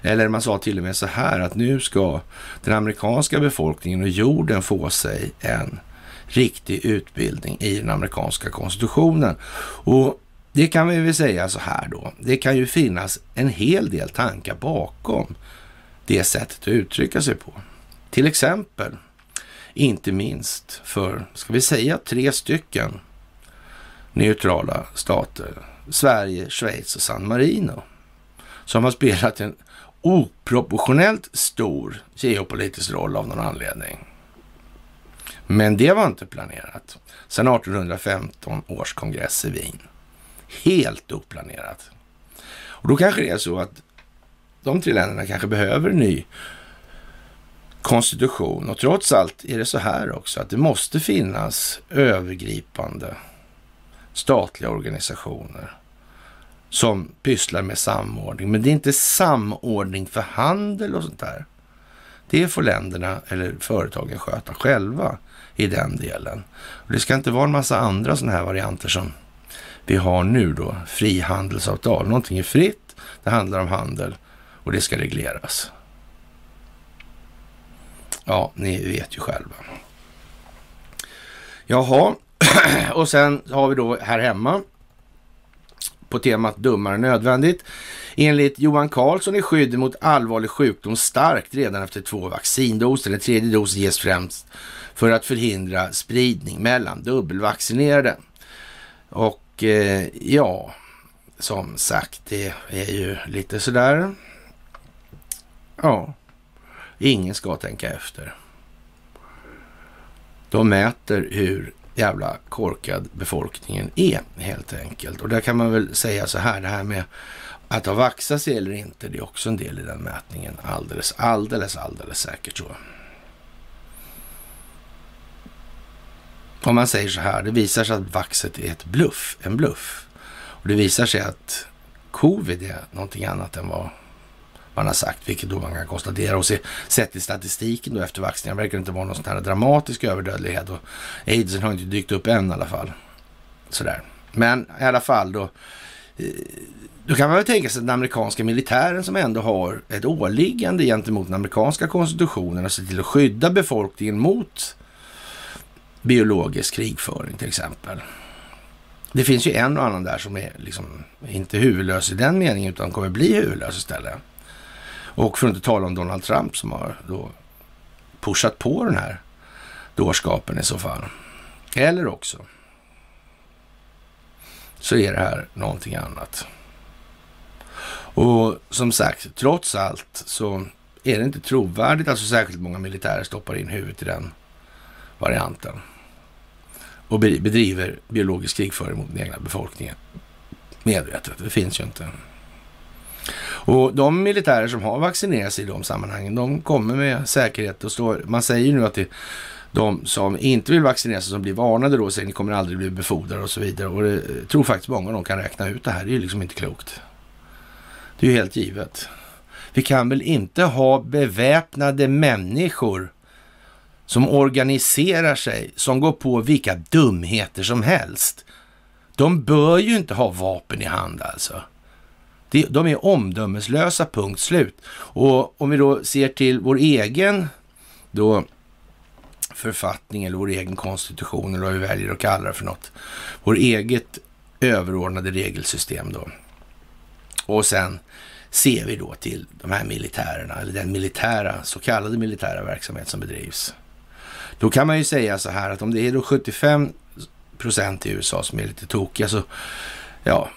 Eller man sa till och med så här att nu ska den amerikanska befolkningen och jorden få sig en riktig utbildning i den amerikanska konstitutionen. Och det kan vi väl säga så här då. Det kan ju finnas en hel del tankar bakom det sättet att uttrycka sig på. Till exempel, inte minst för, ska vi säga tre stycken neutrala stater, Sverige, Schweiz och San Marino, som har spelat en oproportionellt stor geopolitisk roll av någon anledning. Men det var inte planerat sedan 1815 års kongress i Wien. Helt oplanerat. Och då kanske det är så att de tre länderna kanske behöver en ny konstitution. Och trots allt är det så här också att det måste finnas övergripande statliga organisationer som pysslar med samordning. Men det är inte samordning för handel och sånt där. Det får länderna eller företagen sköta själva i den delen. Och det ska inte vara en massa andra sådana här varianter som vi har nu då. Frihandelsavtal. Någonting är fritt, det handlar om handel och det ska regleras. Ja, ni vet ju själva. Jaha, och sen har vi då här hemma på temat dummare än nödvändigt. Enligt Johan Carlsson är skyddet mot allvarlig sjukdom starkt redan efter två vaccindoser. Den tredje dosen ges främst för att förhindra spridning mellan dubbelvaccinerade. Och eh, ja, som sagt, det är ju lite sådär. Ja, ingen ska tänka efter. De mäter hur jävla korkad befolkningen är helt enkelt. Och där kan man väl säga så här, det här med att ha vaxat sig eller inte, det är också en del i den mätningen. Alldeles, alldeles, alldeles säkert så. Om man säger så här, det visar sig att vaxet är ett bluff, en bluff. Och det visar sig att covid är någonting annat än vad man har sagt, vilket då man kan konstatera. Och se, sett i statistiken då efter vaccinen verkar det inte vara någon sån här dramatisk överdödlighet. Och aidsen har inte dykt upp än i alla fall. Sådär. Men i alla fall då. Eh, då kan man väl tänka sig att den amerikanska militären som ändå har ett åliggande gentemot den amerikanska konstitutionen att se till att skydda befolkningen mot biologisk krigföring till exempel. Det finns ju en och annan där som är liksom inte huvudlös i den meningen utan kommer bli huvudlös istället. Och för att inte tala om Donald Trump som har då pushat på den här dårskapen i så fall. Eller också så är det här någonting annat. Och som sagt, trots allt så är det inte trovärdigt att så särskilt många militärer stoppar in huvudet i den varianten och bedriver biologisk krigföring mot den egna befolkningen medvetet. Det finns ju inte. Och de militärer som har vaccinerat sig i de sammanhangen, de kommer med säkerhet och står, man säger nu att det de som inte vill vaccinera sig som blir varnade då säger ni kommer aldrig bli befordrade och så vidare. Och det eh, tror faktiskt många av dem kan räkna ut det här. Det är ju liksom inte klokt. Det är ju helt givet. Vi kan väl inte ha beväpnade människor som organiserar sig, som går på vilka dumheter som helst. De bör ju inte ha vapen i hand alltså. De är omdömeslösa, punkt slut. Och om vi då ser till vår egen då författning eller vår egen konstitution eller vad vi väljer att kalla det för något. Vår eget överordnade regelsystem då. Och sen ser vi då till de här militärerna, eller den militära, så kallade militära verksamhet som bedrivs. Då kan man ju säga så här att om det är då 75 procent i USA som är lite tokiga så, ja,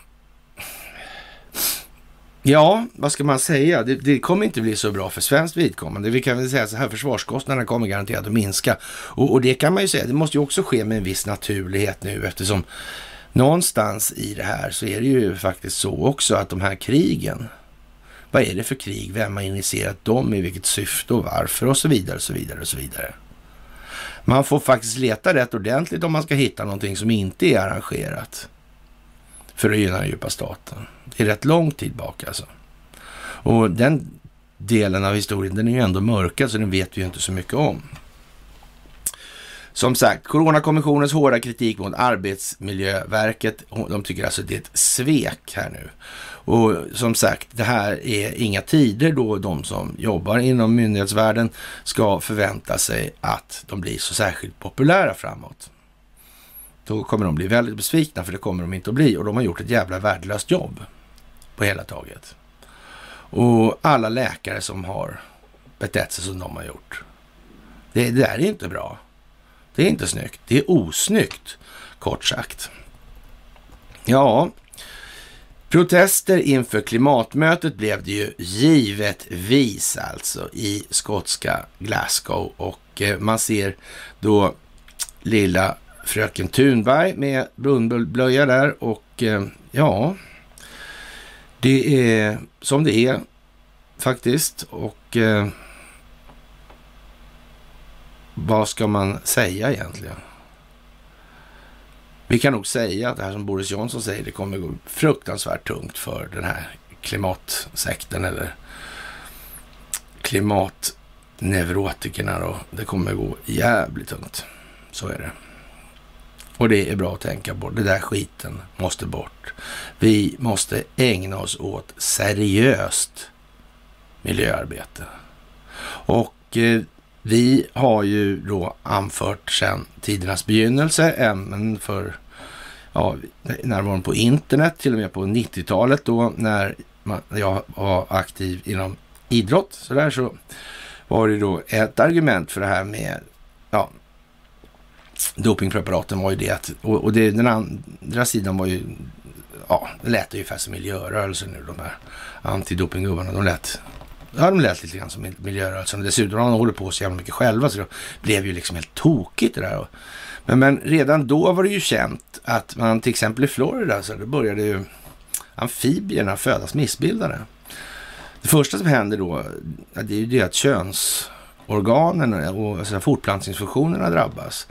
Ja, vad ska man säga? Det, det, kommer inte bli så bra för svenskt vidkommande. Vi kan väl säga så här, försvarskostnaderna kommer garanterat att minska. Och, och, det kan man ju säga, det måste ju också ske med en viss naturlighet nu eftersom någonstans i det här så är det ju faktiskt så också att de här krigen, vad är det för krig? Vem har initierat dem? I vilket syfte och varför? Och så vidare och så vidare och så vidare. Man får faktiskt leta rätt ordentligt om man ska hitta någonting som inte är arrangerat för att gynna den djupa staten. Det är rätt lång tid bak alltså. Och den delen av historien, den är ju ändå mörkad så den vet vi ju inte så mycket om. Som sagt, Coronakommissionens hårda kritik mot Arbetsmiljöverket, de tycker alltså det är ett svek här nu. Och som sagt, det här är inga tider då de som jobbar inom myndighetsvärlden ska förvänta sig att de blir så särskilt populära framåt. Då kommer de bli väldigt besvikna, för det kommer de inte att bli. Och de har gjort ett jävla värdelöst jobb på hela taget. Och alla läkare som har betett sig som de har gjort. Det, det där är inte bra. Det är inte snyggt. Det är osnyggt, kort sagt. Ja, protester inför klimatmötet blev det ju givetvis alltså i skotska Glasgow och eh, man ser då lilla fröken Thunberg med brunnblöja där och eh, ja, det är som det är faktiskt och eh, vad ska man säga egentligen? Vi kan nog säga att det här som Boris Johnson säger, det kommer gå fruktansvärt tungt för den här klimatsekten eller klimatneurotikerna då. Det kommer gå jävligt tungt. Så är det. Och det är bra att tänka på. Det där skiten måste bort. Vi måste ägna oss åt seriöst miljöarbete. Och eh, vi har ju då anfört sedan tidernas begynnelse, även för ja, närvaron på internet, till och med på 90-talet då när man, jag var aktiv inom idrott. Så där så var det då ett argument för det här med ja, dopingpreparaten var ju det att, och, och det, den andra sidan var ju, ja, det lät ungefär som miljörörelsen nu, de här antidopinggubbarna. De lät, ja, de lät lite grann som miljörörelsen. Dessutom har de hållit på så jävla mycket själva så det blev ju liksom helt tokigt det där. Men, men redan då var det ju känt att man till exempel i Florida så det började ju amfibierna födas missbildade. Det första som händer då, det är ju det att könsorganen och alltså fortplantningsfunktionerna drabbas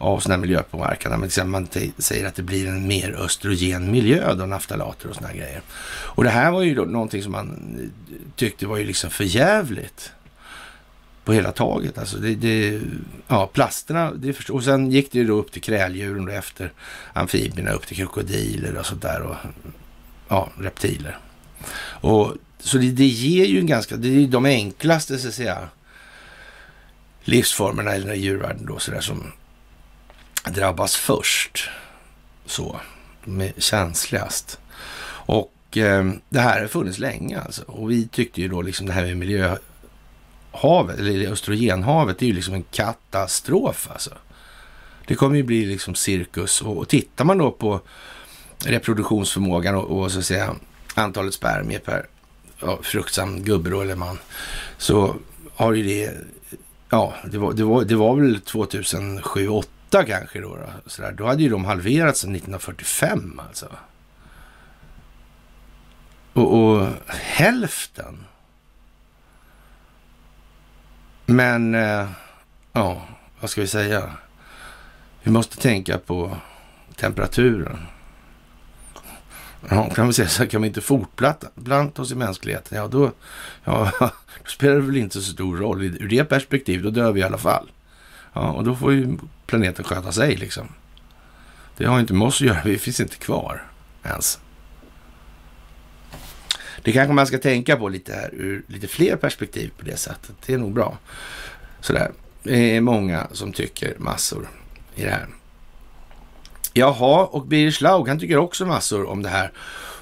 av sådana här miljöpåverkan. Men man säger att det blir en mer östrogen miljö då, naftalater och sådana grejer. Och det här var ju då någonting som man eh, tyckte var ju liksom förjävligt. på hela taget. Alltså det, det, ja, plasterna, det och sen gick det ju då upp till kräldjuren och efter amfibierna upp till krokodiler och sånt där och ja, reptiler. Och, så det, det ger ju en ganska, det är ju de enklaste så att säga livsformerna i den här djurvärlden då sådär som drabbas först. Så, de är känsligast. Och eh, det här har funnits länge alltså. Och vi tyckte ju då liksom det här med miljöhavet, eller östrogenhavet, det är ju liksom en katastrof alltså. Det kommer ju bli liksom cirkus. Och, och tittar man då på reproduktionsförmågan och, och så att säga antalet spermier per ja, fruktsam gubbe då, eller man, så har ju det, ja, det var, det var, det var väl 2007 2008 kanske då. Då, sådär. då hade ju de halverats sedan 1945 alltså. Och, och hälften. Men, eh, ja, vad ska vi säga? Vi måste tänka på temperaturen. Ja, kan vi säga så här, kan vi inte fortplanta oss i mänskligheten, ja då, ja, då spelar det väl inte så stor roll. Ur det perspektivet, då dör vi i alla fall. Ja, och då får ju planeten sköta sig liksom. Det har inte med oss att göra, vi finns inte kvar ens. Det kanske man ska tänka på lite här ur lite fler perspektiv på det sättet. Det är nog bra. Sådär. Det är många som tycker massor i det här. Jaha, och Birger Schlaug, han tycker också massor om det här.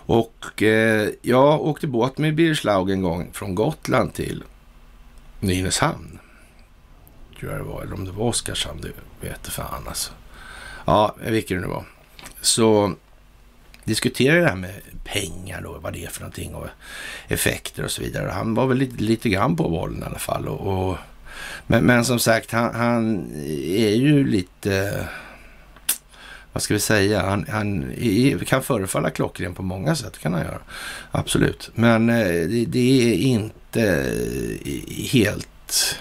Och eh, jag åkte båt med Birger Schlaug en gång från Gotland till Nynäshamn. Tror jag det var, eller om det var Oskarshamn, det vete fan alltså. Ja, vilket det nu var. Så diskuterade det här med pengar då, vad det är för någonting och effekter och så vidare. Han var väl lite, lite grann på bollen i alla fall. Och, och men, men, som sagt, han, han, är ju lite, vad ska vi säga, han, han är, kan förefalla klockren på många sätt, kan han göra. Absolut, men eh, det, det är inte helt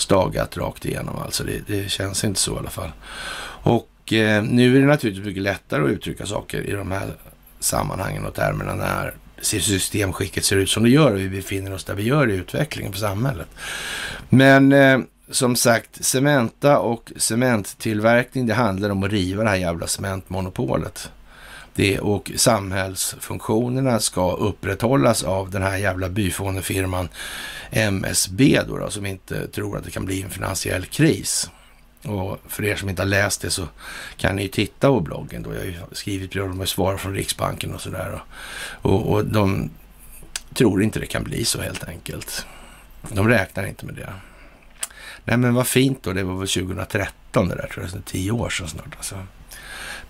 stagat rakt igenom alltså. Det, det, känns inte så i alla fall. Och eh, nu är det naturligtvis mycket lättare att uttrycka saker i de här sammanhangen och termerna när systemskicket ser ut som det gör och vi befinner oss där vi gör i utvecklingen på samhället. Men eh, som sagt, Cementa och cementtillverkning, det handlar om att riva det här jävla cementmonopolet. Det, och samhällsfunktionerna ska upprätthållas av den här jävla byfånefirman MSB då, då, som inte tror att det kan bli en finansiell kris. Och för er som inte har läst det så kan ni ju titta på bloggen. Då. Jag har ju skrivit med svar från Riksbanken och sådär. Och, och de tror inte det kan bli så helt enkelt. De räknar inte med det. Nej men vad fint då, det var väl 2013 det där tror jag, tio år sedan snart. Alltså.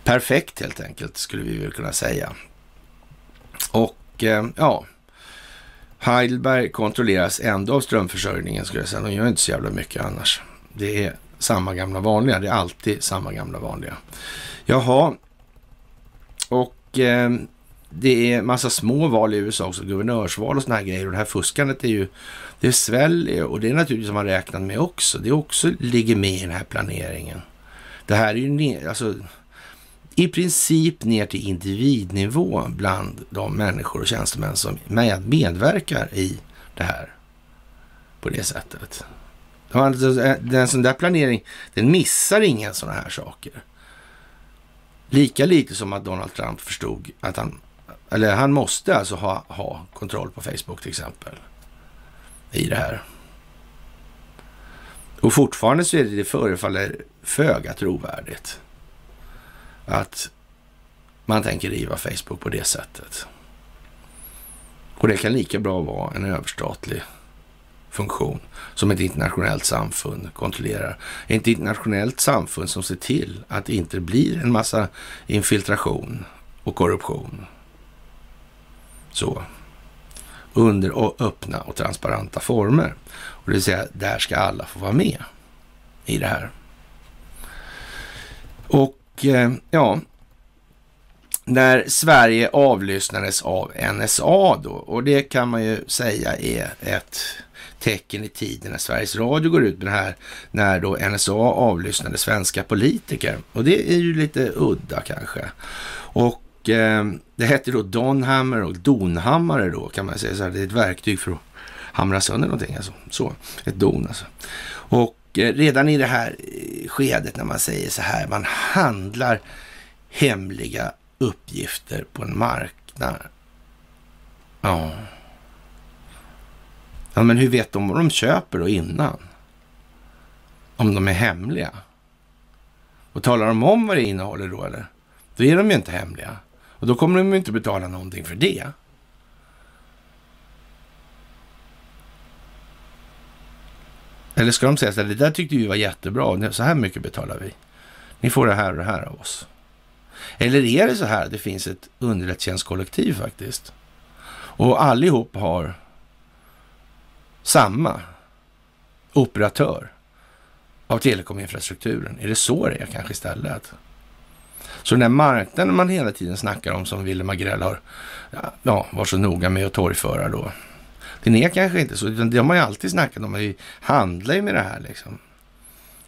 Perfekt helt enkelt skulle vi väl kunna säga. Och eh, ja, Heidelberg kontrolleras ändå av strömförsörjningen skulle jag säga. De gör inte så jävla mycket annars. Det är samma gamla vanliga. Det är alltid samma gamla vanliga. Jaha, och eh, det är massa små val i USA också, guvernörsval och såna här grejer. Och det här fuskandet är ju, det sväller och det är naturligtvis som man räknat med också. Det också ligger med i den här planeringen. Det här är ju alltså, i princip ner till individnivå bland de människor och tjänstemän som med, medverkar i det här på det sättet. Alltså, eh, en sån där planering, den missar inga sådana här saker. Lika lite som att Donald Trump förstod att han, eller han måste alltså ha, ha kontroll på Facebook till exempel. I det här. Och fortfarande så är det, det förefaller föga trovärdigt att man tänker riva Facebook på det sättet. Och det kan lika bra vara en överstatlig funktion som ett internationellt samfund kontrollerar. Ett internationellt samfund som ser till att det inte blir en massa infiltration och korruption. Så. Under öppna och transparenta former. Och det vill säga, där ska alla få vara med i det här. Och Eh, ja, när Sverige avlyssnades av NSA då, och det kan man ju säga är ett tecken i tiden när Sveriges Radio går ut med det här när då NSA avlyssnade svenska politiker. Och det är ju lite udda kanske. Och eh, det hette då Donhammer och Donhammare då kan man säga så här. Det är ett verktyg för att hamra sönder någonting alltså. Så, ett don alltså. Och Eh, redan i det här eh, skedet när man säger så här, man handlar hemliga uppgifter på en marknad. Ja. Ja, men hur vet de vad de köper då innan? Om de är hemliga? Och talar de om vad det innehåller då eller? Då är de ju inte hemliga. Och då kommer de ju inte betala någonting för det. Eller ska de säga så här, det där tyckte vi var jättebra, så här mycket betalar vi. Ni får det här och det här av oss. Eller är det så här att det finns ett underrättelsetjänstkollektiv faktiskt? Och allihop har samma operatör av telekominfrastrukturen. Är det så det är kanske istället? Så den där marknaden man hela tiden snackar om som Wille Agrell har ja, var så noga med att torgföra då. Den är kanske inte så, utan det har man ju alltid snackat om. Man handlar ju med det här liksom.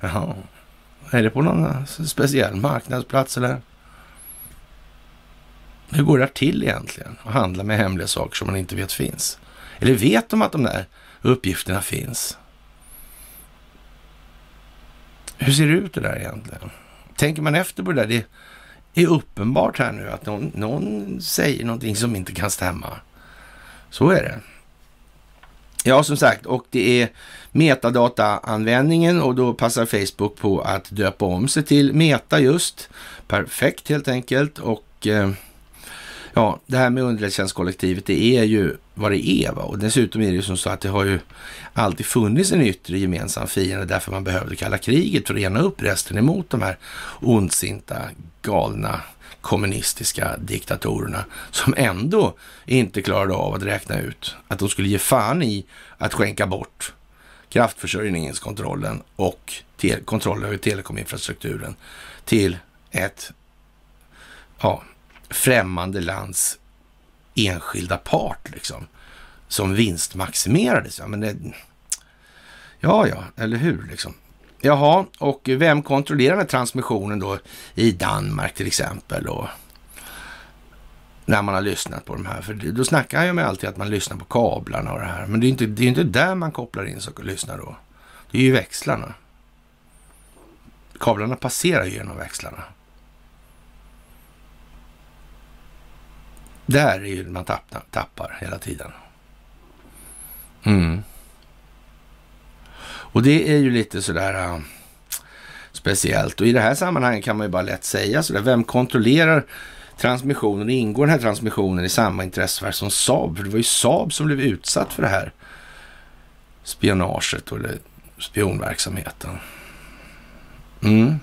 Jaha. Är det på någon eh, speciell marknadsplats eller? Hur går det till egentligen? Att handla med hemliga saker som man inte vet finns? Eller vet de att de där uppgifterna finns? Hur ser det ut det där egentligen? Tänker man efter på det där? Det är uppenbart här nu att någon, någon säger någonting som inte kan stämma. Så är det. Ja, som sagt, och det är metadataanvändningen och då passar Facebook på att döpa om sig till Meta just. Perfekt helt enkelt och eh, ja, det här med underrättelsetjänstkollektivet, det är ju vad det är. Va? Och dessutom är det ju som så att det har ju alltid funnits en yttre gemensam fiende därför man behövde kalla kriget för att rena upp resten emot de här ondsinta, galna kommunistiska diktatorerna som ändå inte klarade av att räkna ut att de skulle ge fan i att skänka bort kraftförsörjningskontrollen och kontrollen över telekominfrastrukturen till ett ja, främmande lands enskilda part liksom, som vinstmaximerades. Ja, men det, ja, ja, eller hur liksom. Jaha, och vem kontrollerar den här transmissionen då i Danmark till exempel? Och när man har lyssnat på de här. För då snackar jag med alltid att man lyssnar på kablarna och det här. Men det är inte, det är inte där man kopplar in och lyssnar då. Det är ju växlarna. Kablarna passerar ju genom växlarna. Där är ju man tappar, tappar hela tiden. Mm. Och det är ju lite sådär äh, speciellt. Och i det här sammanhanget kan man ju bara lätt säga sådär, vem kontrollerar transmissionen? Ingår den här transmissionen i samma intressesfär som Saab? För det var ju Saab som blev utsatt för det här spionaget eller spionverksamheten. Mm.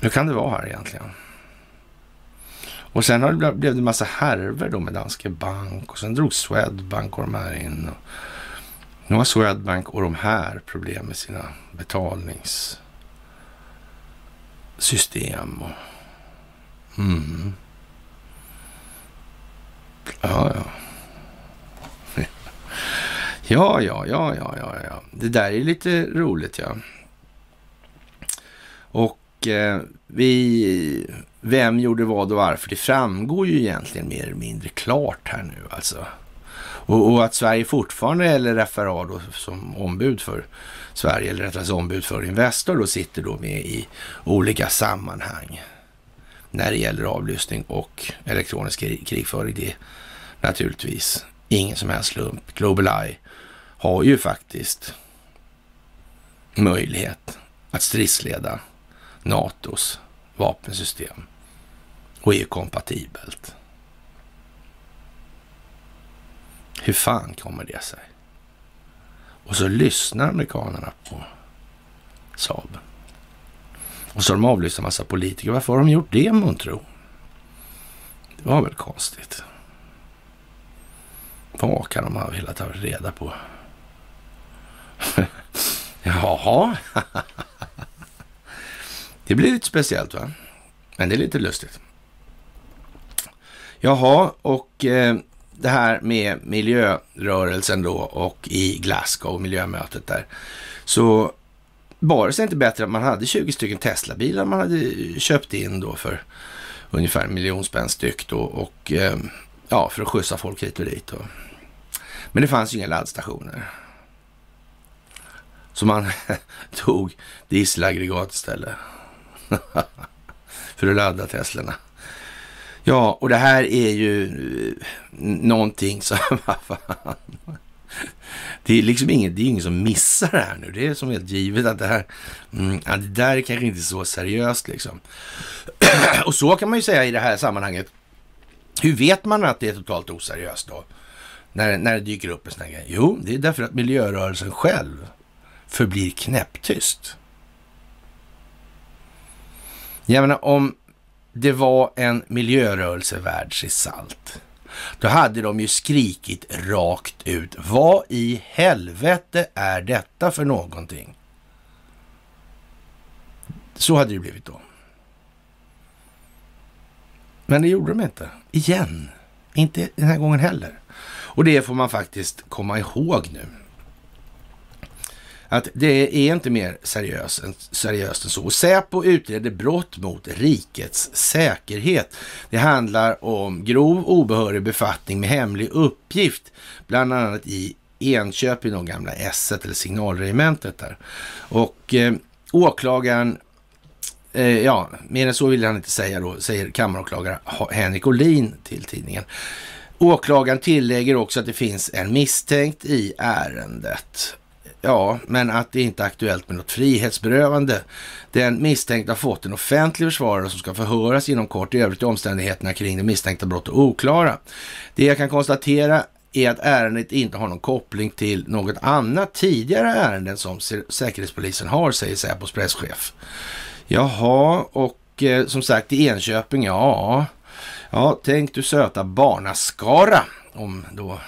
Hur kan det vara här egentligen? Och sen har det blev det massa härver då med Danske Bank och sen drog Swedbank och de här in. Och nu har Swedbank och de här problem med sina betalningssystem. Och, mm. Ja, ja. Ja, ja, ja, ja, ja, ja. Det där är lite roligt, ja. Och eh, vi vem gjorde vad och varför? Det framgår ju egentligen mer eller mindre klart här nu alltså. Och, och att Sverige fortfarande, eller FRA då, som ombud för Sverige, eller rättare sagt ombud för Investor, då sitter då med i olika sammanhang när det gäller avlyssning och elektronisk krigföring. Det är naturligtvis ingen som helst slump. Global Eye har ju faktiskt möjlighet att stridsleda NATOs vapensystem och är kompatibelt. Hur fan kommer det sig? Och så lyssnar amerikanerna på Saab. Och så har de avlyssnat en massa politiker. Varför har de gjort det månntro? Det var väl konstigt. Vad kan de ha velat ta reda på? Jaha. det blir lite speciellt va? Men det är lite lustigt. Jaha, och eh, det här med miljörörelsen då och i Glasgow, miljömötet där, så var det sig inte bättre att man hade 20 stycken Tesla-bilar man hade köpt in då för ungefär en miljon spänn styck då och eh, ja, för att skjutsa folk hit och dit. Då. Men det fanns ju inga laddstationer. Så man tog dieselaggregat istället. för att ladda Teslorna. Ja, och det här är ju eh, någonting som... det är liksom inget, det är ingen som missar det här nu. Det är som helt givet att det här, mm, det där är kanske inte så seriöst liksom. och så kan man ju säga i det här sammanhanget. Hur vet man att det är totalt oseriöst då? När, när det dyker upp en sån här grej? Jo, det är därför att miljörörelsen själv förblir knäpptyst. Jag menar, om det var en miljörörelse värd sig salt. Då hade de ju skrikit rakt ut. Vad i helvete är detta för någonting? Så hade det blivit då. Men det gjorde de inte. Igen. Inte den här gången heller. Och det får man faktiskt komma ihåg nu att det är inte mer seriöst än, seriöst än så. Säpo utreder brott mot rikets säkerhet. Det handlar om grov obehörig befattning med hemlig uppgift, bland annat i Enköping, de gamla S1 eller signalregementet där. Och eh, åklagaren Eh, ja, mer än så vill han inte säga då, säger kammaråklagare Henrik Olin till tidningen. Åklagaren tillägger också att det finns en misstänkt i ärendet. Ja, men att det inte är aktuellt med något frihetsberövande. Den misstänkta har fått en offentlig försvarare som ska förhöras inom kort. I övrigt är omständigheterna kring det misstänkta brottet oklara. Det jag kan konstatera är att ärendet inte har någon koppling till något annat tidigare ärenden som Säkerhetspolisen har, säger Säpos presschef. Jaha, och eh, som sagt i Enköping, ja. Ja, tänk du söta barnaskara. Om då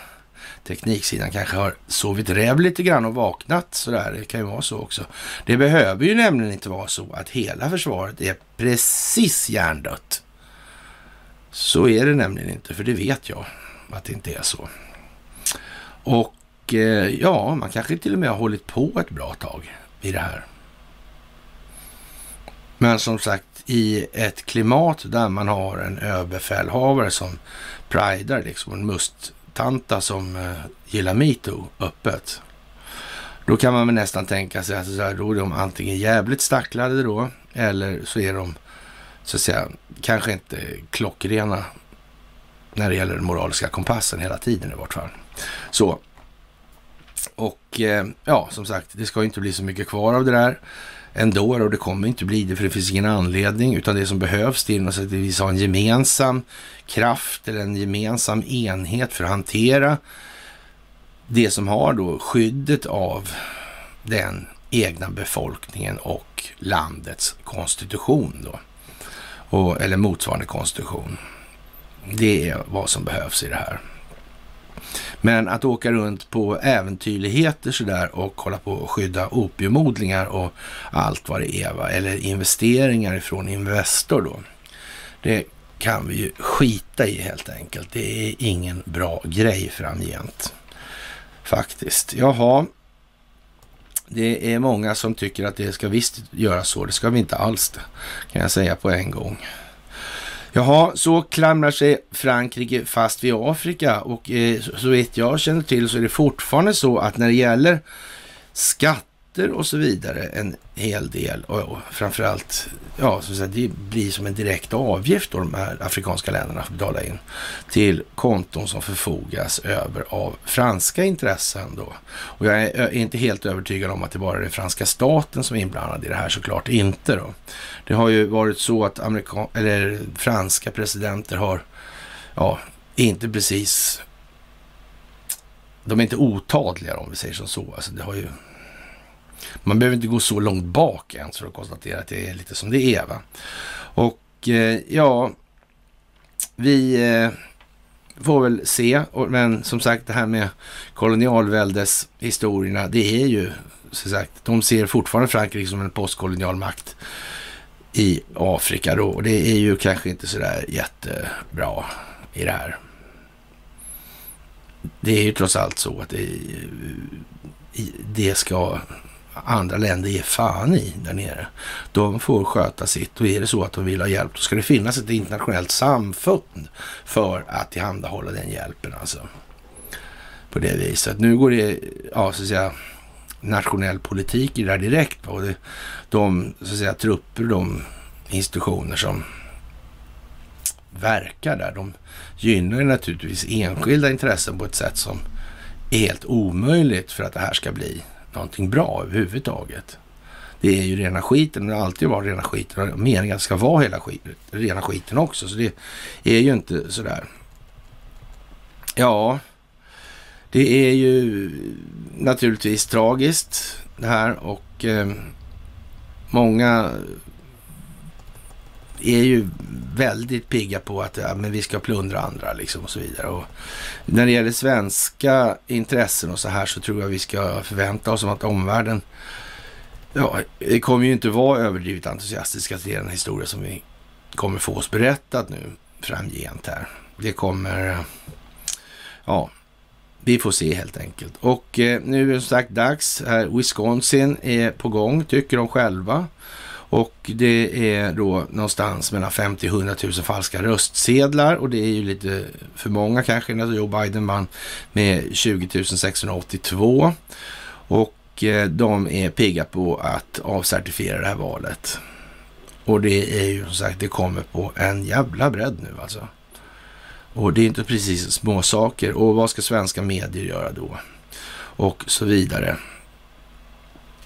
tekniksidan kanske har sovit räv lite grann och vaknat sådär. Det kan ju vara så också. Det behöver ju nämligen inte vara så att hela försvaret är precis hjärndött. Så är det nämligen inte, för det vet jag att det inte är så. Och eh, ja, man kanske till och med har hållit på ett bra tag i det här. Men som sagt, i ett klimat där man har en överbefälhavare som pridar, liksom en must tanta som eh, gillar metoo öppet. Då kan man väl nästan tänka sig att så här, då är de antingen jävligt stacklade då, eller så är de så att säga kanske inte klockrena när det gäller den moraliska kompassen hela tiden i vart fall. Så. Och eh, ja, som sagt, det ska inte bli så mycket kvar av det där ändå och det kommer inte bli det för det finns ingen anledning utan det som behövs det är att vi har en gemensam kraft eller en gemensam enhet för att hantera det som har då skyddet av den egna befolkningen och landets konstitution då. Och, eller motsvarande konstitution. Det är vad som behövs i det här. Men att åka runt på äventyrligheter sådär och hålla på och skydda opiumodlingar och allt vad det är, va? eller investeringar ifrån Investor då. Det kan vi ju skita i helt enkelt. Det är ingen bra grej framgent. Faktiskt. Jaha, det är många som tycker att det ska visst göra så. Det ska vi inte alls det, kan jag säga på en gång. Jaha, så klamrar sig Frankrike fast vid Afrika och eh, så vitt jag känner till så är det fortfarande så att när det gäller skatt skatter och så vidare en hel del och, och framförallt, ja, så att säga, det blir som en direkt avgift då de här afrikanska länderna får betala in till konton som förfogas över av franska intressen då. Och jag är, är inte helt övertygad om att det bara är den franska staten som är inblandad i det här, såklart inte då. Det har ju varit så att amerikan eller franska presidenter har, ja, inte precis de är inte otadliga om vi säger som så. Alltså det har ju man behöver inte gå så långt bak ens för att konstatera att det är lite som det är. Va? Och eh, ja, vi eh, får väl se. Men som sagt, det här med kolonialväldeshistorierna, det är ju som sagt, de ser fortfarande Frankrike som en postkolonial makt i Afrika då. Och det är ju kanske inte sådär jättebra i det här. Det är ju trots allt så att det, det ska andra länder ger fan i där nere. De får sköta sitt och är det så att de vill ha hjälp, då ska det finnas ett internationellt samfund för att tillhandahålla den hjälpen alltså. På det viset. Nu går det, ja så att säga, nationell politik i det här direkt. Och det, de, så att säga, trupper, de institutioner som verkar där, de gynnar ju naturligtvis enskilda intressen på ett sätt som är helt omöjligt för att det här ska bli någonting bra överhuvudtaget. Det är ju rena skiten, det har alltid varit rena skiten och meningen ska vara hela skiten, rena skiten också. Så det är ju inte sådär. Ja, det är ju naturligtvis tragiskt det här och eh, många är ju väldigt pigga på att ja, men vi ska plundra andra liksom och så vidare. Och när det gäller svenska intressen och så här så tror jag vi ska förvänta oss att omvärlden Ja, det kommer ju inte vara överdrivet entusiastiska till den historia som vi kommer få oss berättat nu framgent här. Det kommer, ja, vi får se helt enkelt. Och eh, nu är det som sagt dags. Här, Wisconsin är på gång, tycker de själva. Och det är då någonstans mellan 50 och 100 000 falska röstsedlar och det är ju lite för många kanske när Joe Biden vann med 20 682. Och eh, de är pigga på att avcertifiera det här valet. Och det är ju som sagt, det kommer på en jävla bredd nu alltså. Och det är inte precis små saker. Och vad ska svenska medier göra då? Och så vidare.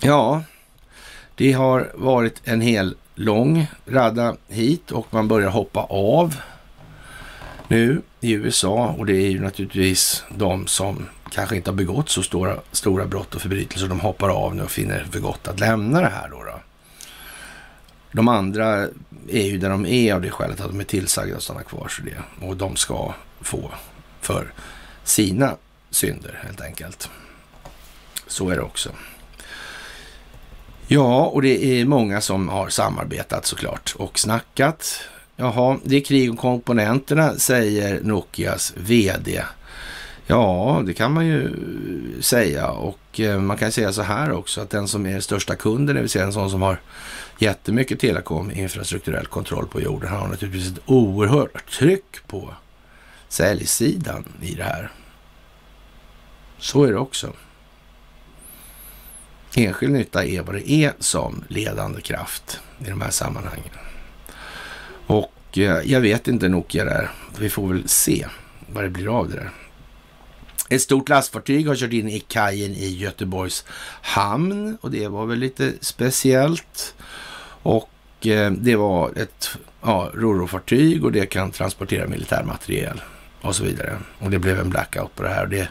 Ja, det har varit en hel lång radda hit och man börjar hoppa av nu i USA och det är ju naturligtvis de som kanske inte har begått så stora, stora brott och förbrytelser. De hoppar av nu och finner för gott att lämna det här då. då. De andra är ju där de är av det skälet att de är tillsagda att stanna kvar. Så det, och de ska få för sina synder helt enkelt. Så är det också. Ja, och det är många som har samarbetat såklart och snackat. Jaha, det är krig om komponenterna, säger Nokias vd. Ja, det kan man ju säga och eh, man kan säga så här också att den som är största kunden, det vill säga en sån som har jättemycket telekom infrastrukturell kontroll på jorden, har naturligtvis ett oerhört tryck på säljsidan i det här. Så är det också. Enskild nytta är vad det är som ledande kraft i de här sammanhangen. Och eh, jag vet inte Nokia där. Vi får väl se vad det blir av det där. Ett stort lastfartyg har kört in i kajen i Göteborgs hamn och det var väl lite speciellt. Och eh, det var ett ja, rorofartyg och det kan transportera militärmateriel och så vidare. Och det blev en blackout på det här. Och det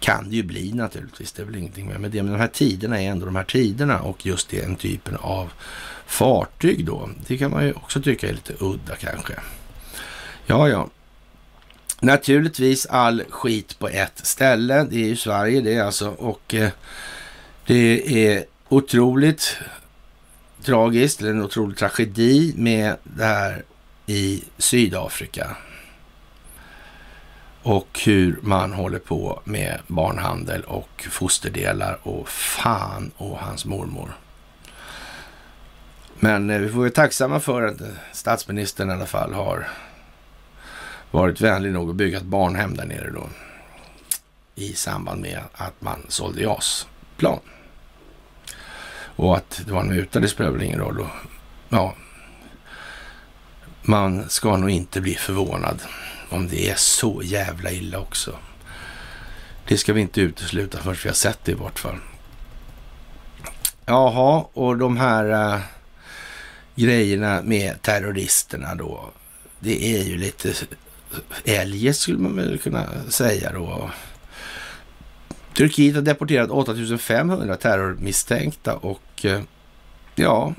kan det ju bli naturligtvis. Det är väl ingenting med, det. Men de här tiderna är ändå de här tiderna och just den typen av fartyg då. Det kan man ju också tycka är lite udda kanske. Ja, ja. Naturligtvis all skit på ett ställe. Det är ju Sverige det alltså. Och eh, det är otroligt tragiskt, eller en otrolig tragedi med det här i Sydafrika och hur man håller på med barnhandel och fosterdelar och fan och hans mormor. Men eh, vi får vara tacksamma för att statsministern i alla fall har varit vänlig nog att bygga ett barnhem där nere då i samband med att man sålde JAS-plan. Och att det var en muta, det spelar väl ingen roll. Och, ja, man ska nog inte bli förvånad om det är så jävla illa också. Det ska vi inte utesluta förrän vi har sett det i vart fall. Jaha, och de här äh, grejerna med terroristerna då. Det är ju lite eljest skulle man väl kunna säga då. Turkiet har deporterat 8500 terrormisstänkta och eh, ja,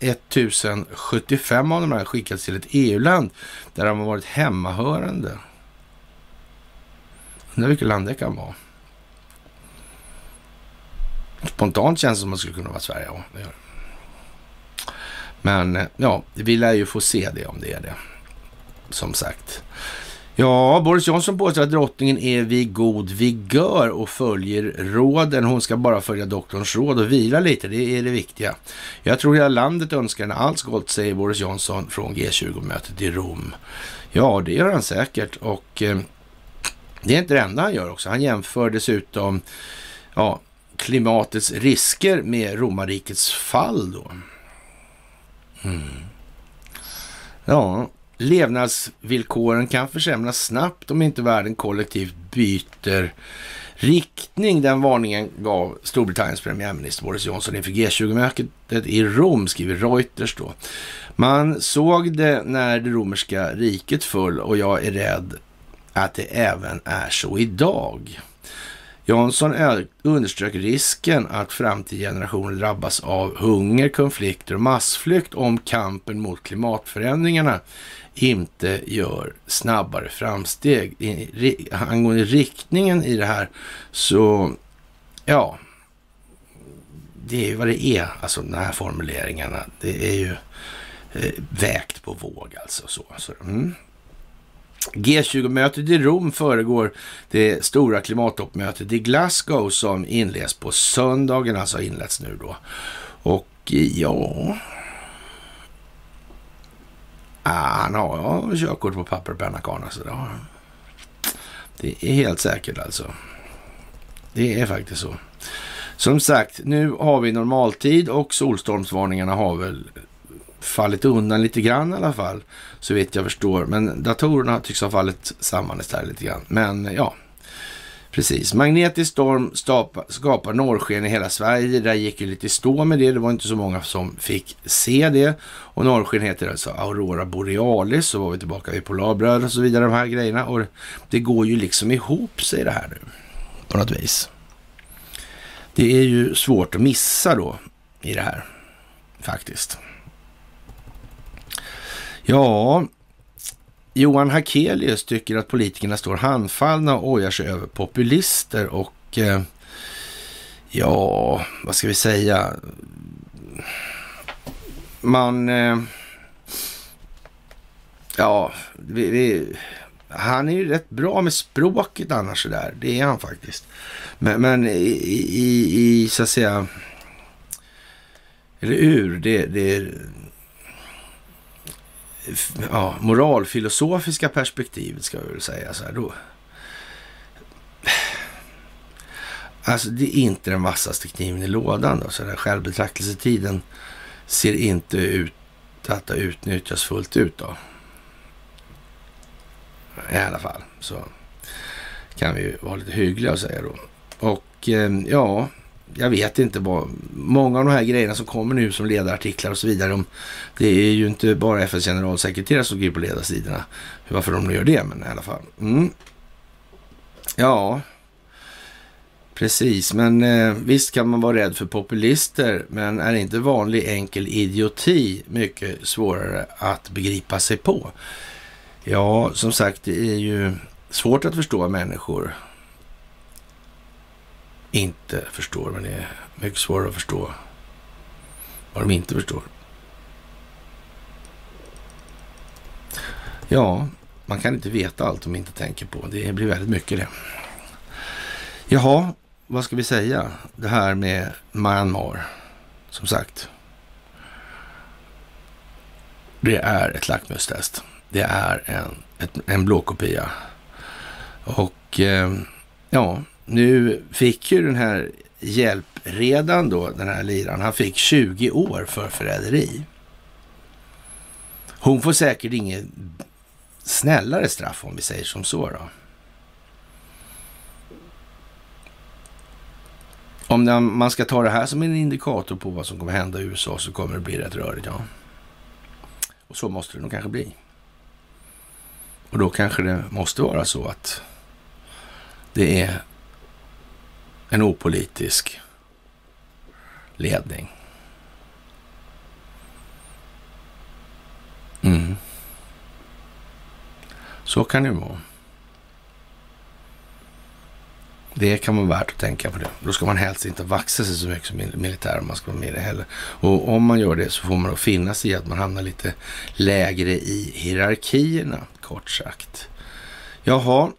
1075 av dem har skickats till ett EU-land där de har varit hemmahörande. Undrar vilket land det kan vara. Spontant känns det som att det skulle kunna vara Sverige. Ja, det gör Men eh, ja, vi lär ju få se det om det är det. Som sagt. Ja, Boris Johnson påstår att drottningen är vid god vigör och följer råden. Hon ska bara följa doktorns råd och vila lite, det är det viktiga. Jag tror hela landet önskar henne allt gott, säger Boris Johnson från G20-mötet i Rom. Ja, det gör han säkert och eh, det är inte det enda han gör också. Han jämför dessutom ja, klimatets risker med romarrikets fall då. Mm. Ja, Levnadsvillkoren kan försämras snabbt om inte världen kollektivt byter riktning. Den varningen gav Storbritanniens premiärminister Boris Johnson inför G20-mötet i Rom, skriver Reuters då. Man såg det när det romerska riket föll och jag är rädd att det även är så idag. Johnson underströk risken att framtida generationer drabbas av hunger, konflikter och massflykt om kampen mot klimatförändringarna inte gör snabbare framsteg. I, angående riktningen i det här så, ja, det är ju vad det är, alltså de här formuleringarna. Det är ju eh, vägt på våg alltså. Så, så. Mm. G20-mötet i Rom föregår det stora klimattoppmötet i Glasgow som inleds på söndagen, alltså inletts nu då. Och eh, ja... Ah, han har körkort på papper och penna karna, så det har han. Det är helt säkert alltså. Det är faktiskt så. Som sagt, nu har vi normaltid och solstormsvarningarna har väl fallit undan lite grann i alla fall, så vitt jag förstår. Men datorerna tycks ha fallit samman istället lite grann. Men ja, precis. Magnetisk storm skapar norrsken i hela Sverige. Där gick ju lite stå med det. Det var inte så många som fick se det. Och norrsken heter alltså Aurora Borealis. Så var vi tillbaka vid polarbröd och så vidare, de här grejerna. Och det går ju liksom ihop sig det här nu, på något vis. Det är ju svårt att missa då i det här, faktiskt. Ja, Johan Hakelius tycker att politikerna står handfallna och ojar sig över populister och eh, ja, vad ska vi säga? Man... Eh, ja, vi, vi, han är ju rätt bra med språket annars sådär. Det är han faktiskt. Men, men i, i, i, så att säga... Eller ur, det, det, ja, moralfilosofiska perspektivet ska vi väl säga så här då. Alltså det är inte den vassaste kniven i lådan då, så den självbetraktelsetiden ser inte ut att ha utnyttjats fullt ut då. I alla fall så kan vi ju vara lite hyggliga och säga då. Och eh, ja, jag vet inte vad, många av de här grejerna som kommer nu som ledarartiklar och så vidare, de, det är ju inte bara FNs generalsekreterare som går på ledarsidorna, varför de nu gör det, men i alla fall. Mm. Ja, precis, men eh, visst kan man vara rädd för populister, men är inte vanlig enkel idioti mycket svårare att begripa sig på? Ja, som sagt, det är ju svårt att förstå människor inte förstår. Men det är mycket svårare att förstå vad de inte förstår. Ja, man kan inte veta allt de inte tänker på. Det blir väldigt mycket det. Jaha, vad ska vi säga? Det här med Myanmar, som sagt. Det är ett lackmustest. Det är en, ett, en blåkopia. Och eh, ja, nu fick ju den här hjälpredan då, den här liran, han fick 20 år för förräderi. Hon får säkert inget snällare straff om vi säger som så då. Om man ska ta det här som en indikator på vad som kommer hända i USA så kommer det bli rätt rörigt, ja. Och så måste det nog kanske bli. Och då kanske det måste vara så att det är en opolitisk ledning. Mm. Så kan det vara. Det kan vara värt att tänka på det. Då ska man helst inte vaxa sig så mycket som militär om man ska vara med i det heller. Och om man gör det så får man då finna sig i att man hamnar lite lägre i hierarkierna, kort sagt. Jaha.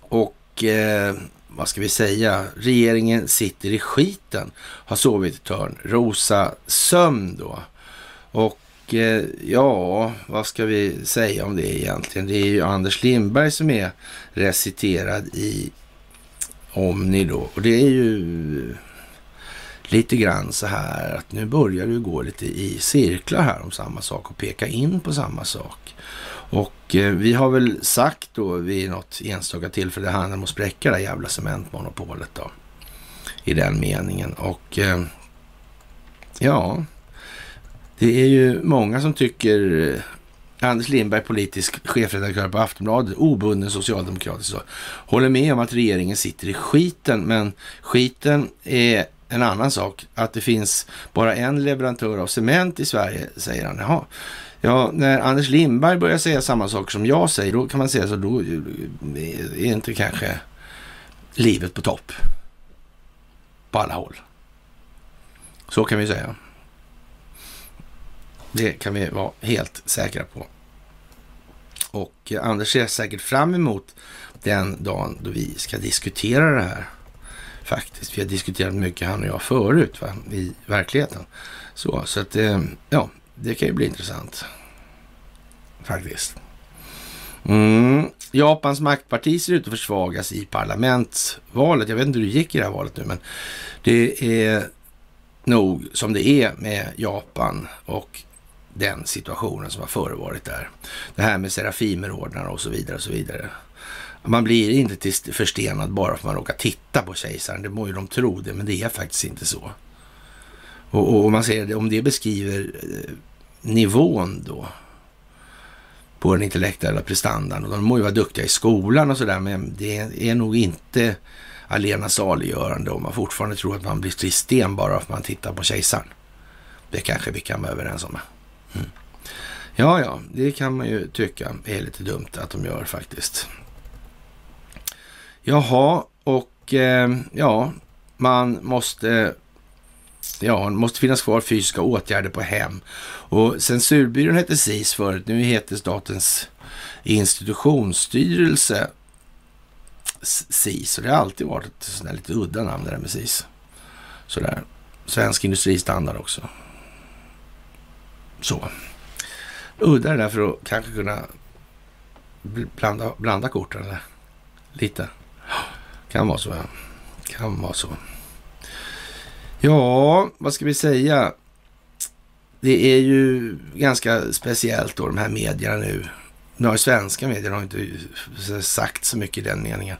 Och eh, vad ska vi säga, regeringen sitter i skiten, har sovit i törn. Rosa sömn då. Och eh, ja, vad ska vi säga om det egentligen? Det är ju Anders Lindberg som är reciterad i Omni då. Och det är ju lite grann så här att nu börjar det gå lite i cirklar här om samma sak och peka in på samma sak. Och eh, vi har väl sagt då vid något enstaka tillfälle, det handlar om att spräcka det jävla cementmonopolet då. I den meningen. Och eh, ja, det är ju många som tycker eh, Anders Lindberg, politisk chefredaktör på Aftonbladet, obunden socialdemokratisk, så, håller med om att regeringen sitter i skiten, men skiten är en annan sak. Att det finns bara en leverantör av cement i Sverige, säger han. Jaha. Ja, när Anders Lindberg börjar säga samma saker som jag säger, då kan man säga så då är inte kanske livet på topp. På alla håll. Så kan vi säga. Det kan vi vara helt säkra på. Och Anders ser säkert fram emot den dagen då vi ska diskutera det här. Faktiskt. Vi har diskuterat mycket han och jag förut va? i verkligheten. Så, så att eh, ja, det kan ju bli intressant. Faktiskt. Mm. Japans maktparti ser ut att försvagas i parlamentsvalet. Jag vet inte hur det gick i det här valet nu, men det är nog som det är med Japan och den situationen som har förevarit där. Det här med Serafimerordnar och så vidare och så vidare. Man blir inte förstenad bara för att man råkar titta på kejsaren. Det må ju de tro det, men det är faktiskt inte så. Och, och, och man säger det, om det beskriver eh, nivån då på den intellektuella prestandan. Och de må ju vara duktiga i skolan och sådär, men det är nog inte allena saliggörande om man fortfarande tror att man blir kristen bara för att man tittar på kejsaren. Det kanske vi kan vara överens om. Mm. Ja, ja, det kan man ju tycka är lite dumt att de gör faktiskt. Jaha, och eh, ja, man måste ja, det måste finnas kvar fysiska åtgärder på hem. Och censurbyrån hette SIS förut, nu heter Statens institutionsstyrelse SIS. Och det har alltid varit ett sådär lite udda namn det där med SIS. Sådär. Svensk industristandard också. Så. Udda det där för att kanske kunna blanda, blanda korten eller lite. Kan vara så ja. Kan vara så. Ja, vad ska vi säga? Det är ju ganska speciellt då de här medierna nu. Nu har svenska medier har inte sagt så mycket i den meningen.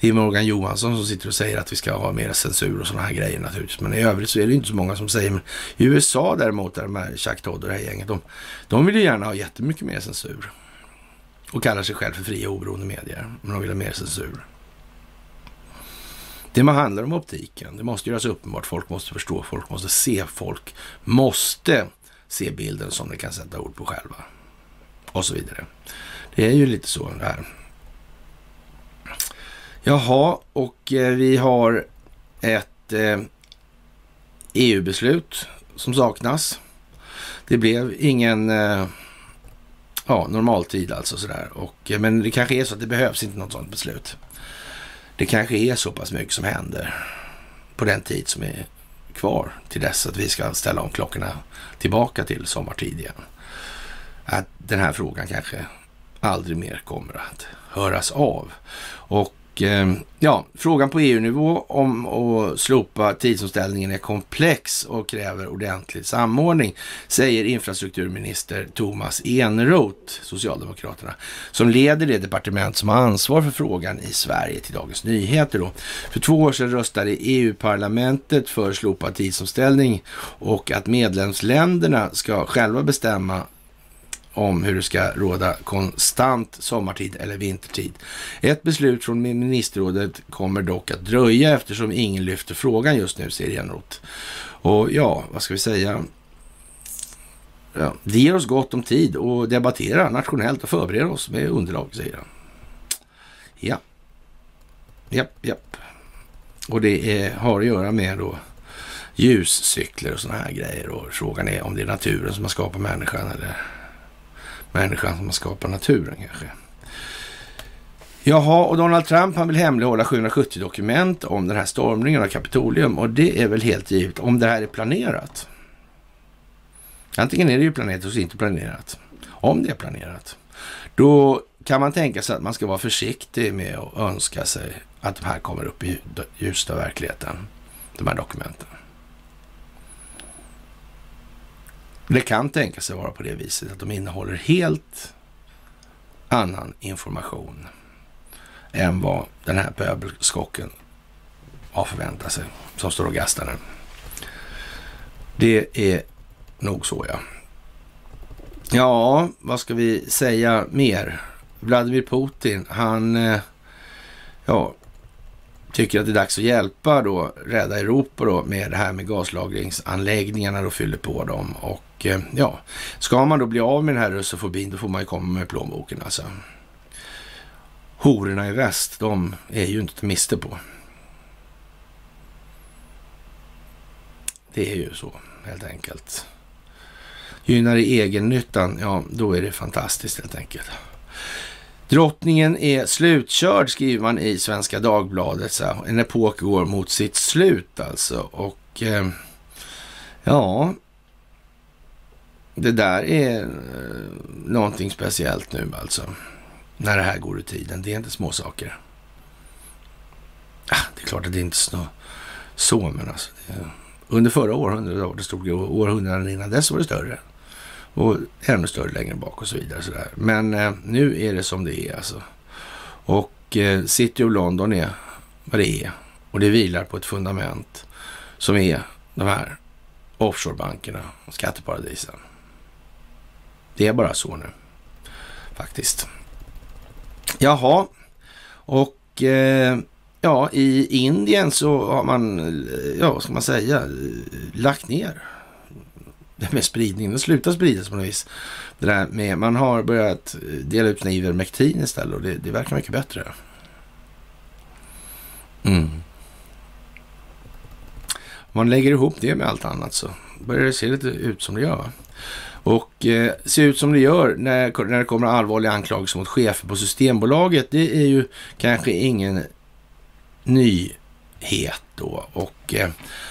Det är Morgan Johansson som sitter och säger att vi ska ha mer censur och sådana här grejer naturligtvis. Men i övrigt så är det inte så många som säger. Men i USA däremot, där de här Chuck Todd och det här gänget, de, de vill ju gärna ha jättemycket mer censur. Och kallar sig själv för fria och oberoende medier. Men de vill ha mer censur. Det handlar om optiken. Det måste göras uppenbart. Folk måste förstå. Folk måste se. Folk måste se bilden som de kan sätta ord på själva. Och så vidare. Det är ju lite så det här. Jaha, och eh, vi har ett eh, e EU-beslut som saknas. Det blev ingen eh, ja, normaltid alltså sådär. Och, men det kanske är så att det behövs inte något sådant beslut det kanske är så pass mycket som händer på den tid som är kvar till dess att vi ska ställa om klockorna tillbaka till sommartid igen. Att den här frågan kanske aldrig mer kommer att höras av. Och och eh, ja, frågan på EU-nivå om att slopa tidsomställningen är komplex och kräver ordentlig samordning, säger infrastrukturminister Thomas Eneroth, Socialdemokraterna, som leder det departement som har ansvar för frågan i Sverige till Dagens Nyheter. Då. För två år sedan röstade EU-parlamentet för slopad tidsomställning och att medlemsländerna ska själva bestämma om hur det ska råda konstant sommartid eller vintertid. Ett beslut från ministerrådet kommer dock att dröja eftersom ingen lyfter frågan just nu, säger Eneroth. Och ja, vad ska vi säga? Ja, det ger oss gott om tid att debattera nationellt och förbereda oss med underlag, säger han. Ja, japp, japp. Och det är, har att göra med då ljuscykler och sådana här grejer. Och frågan är om det är naturen som har skapat människan eller människan som har skapat naturen kanske. Jaha, och Donald Trump han vill hemlighålla 770 dokument om den här stormningen av Kapitolium och det är väl helt givet om det här är planerat. Antingen är det ju planerat och inte planerat. Om det är planerat, då kan man tänka sig att man ska vara försiktig med att önska sig att de här kommer upp i ljuset av verkligheten, de här dokumenten. Det kan tänka sig vara på det viset att de innehåller helt annan information än vad den här pöbelskocken har förväntat sig, som står och gastar nu. Det är nog så, ja. Ja, vad ska vi säga mer? Vladimir Putin, han eh, ja, tycker att det är dags att hjälpa då, rädda Europa då med det här med gaslagringsanläggningarna och fyller på dem. Och Eh, ja, ska man då bli av med den här russofobin då får man ju komma med plånboken alltså. Hororna i väst, de är ju inte att miste på. Det är ju så helt enkelt. Gynnar i egennyttan, ja då är det fantastiskt helt enkelt. Drottningen är slutkörd, skriver man i Svenska Dagbladet. Så en epok går mot sitt slut alltså. Och eh, ja, det där är eh, någonting speciellt nu alltså. När det här går i tiden. Det är inte små saker. Ah, det är klart att det inte är så, men alltså. Det, under förra århundradet var det stort. Århundraden innan dess var det större. Och ännu större längre bak och så vidare. Så där. Men eh, nu är det som det är alltså. Och eh, City of London är vad det är. Och det vilar på ett fundament som är de här offshorebankerna och skatteparadisen. Det är bara så nu faktiskt. Jaha, och eh, ja, i Indien så har man, eh, ja vad ska man säga, lagt ner det med spridningen. Det slutar spridas på något vis. Det där med, man har börjat eh, dela ut Ivermectin istället och det, det verkar mycket bättre. Mm. Om man lägger ihop det med allt annat så börjar det se lite ut som det gör. va? Och eh, se ut som det gör när, när det kommer allvarliga anklagelser mot chefer på Systembolaget. Det är ju kanske ingen nyhet då. Och eh,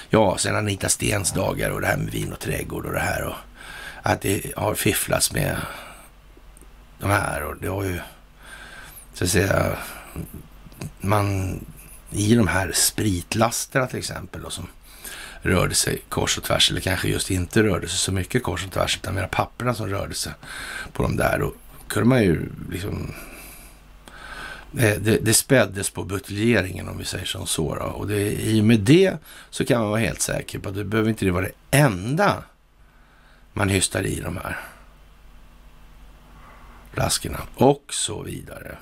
ja, sen Anita Stens dagar och det här med vin och trädgård och det här. Och att det har fifflats med de här och det har ju så att säga man i de här spritlasterna till exempel då, som rörde sig kors och tvärs eller kanske just inte rörde sig så mycket kors och tvärs utan mera papperna som rörde sig på de där. Och kunde man ju liksom det, det, det späddes på buteljeringen om vi säger som så. Då. Och det, i och med det så kan man vara helt säker på att det behöver inte vara det enda man hystar i de här flaskorna och så vidare.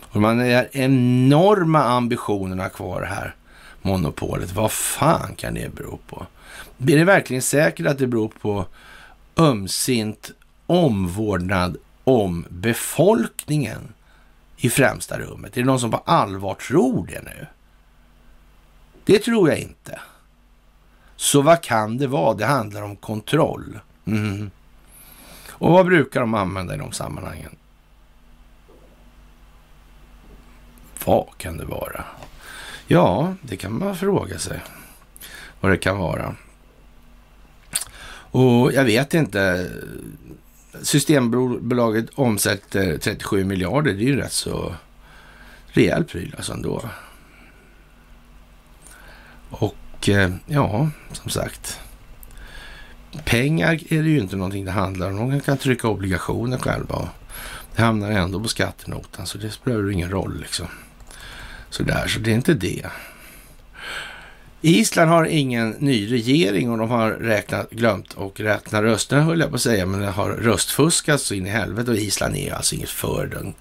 Och man har enorma ambitionerna kvar här monopolet. Vad fan kan det bero på? Är det verkligen säkert att det beror på ömsint omvårdnad om befolkningen i främsta rummet? Är det någon som på allvar tror det nu? Det tror jag inte. Så vad kan det vara? Det handlar om kontroll. Mm. Och vad brukar de använda i de sammanhangen? Vad kan det vara? Ja, det kan man fråga sig vad det kan vara. Och jag vet inte. Systembolaget omsätter 37 miljarder. Det är ju rätt så rejäl pryl alltså ändå. Och eh, ja, som sagt. Pengar är det ju inte någonting det handlar om. De kan trycka obligationer själva och det hamnar ändå på skattenotan så det spelar ju ingen roll liksom. Sådär, så det är inte det. Island har ingen ny regering och de har räknat, glömt och räkna rösterna höll jag på att säga, men det har röstfuskats så in i helvete och Island är alltså inget föredöm,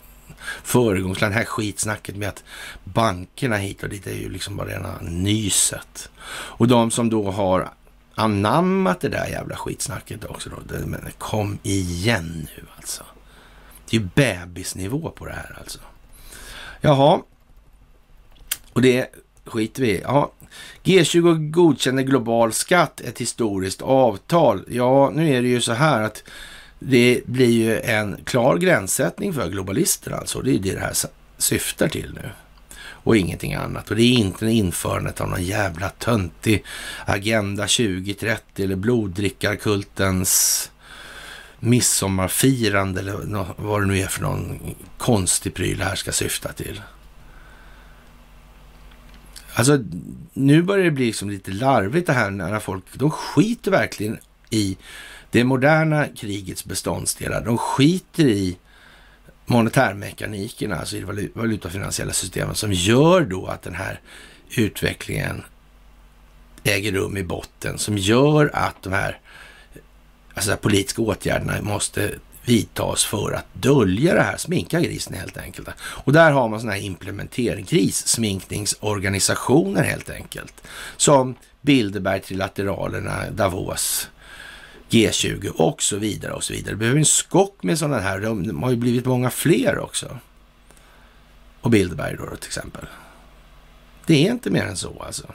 föregångsland. Det här skitsnacket med att bankerna hit och dit är ju liksom bara rena nyset. Och de som då har anammat det där jävla skitsnacket också då, det, men kom igen nu alltså. Det är ju bebisnivå på det här alltså. Jaha, och det skiter vi i. Ja, G20 godkänner global skatt, ett historiskt avtal. Ja, nu är det ju så här att det blir ju en klar gränssättning för globalisterna alltså. Det är det det här syftar till nu och ingenting annat. Och det är inte införandet av någon jävla töntig Agenda 2030 eller bloddrickarkultens midsommarfirande eller vad det nu är för någon konstig pryl det här ska syfta till. Alltså, nu börjar det bli liksom lite larvigt det här när folk, de skiter verkligen i det moderna krigets beståndsdelar. De skiter i monetärmekaniken, alltså i det valutafinansiella systemet som gör då att den här utvecklingen äger rum i botten, som gör att de här alltså politiska åtgärderna måste vidtas för att dölja det här, sminka grisen helt enkelt. Och där har man sådana här implementering, krissminkningsorganisationer helt enkelt. Som Bilderberg, Trilateralerna, Davos, G20 och så vidare och så vidare. Det behöver en skock med sådana här, de har ju blivit många fler också. Och Bilderberg då, till exempel. Det är inte mer än så alltså.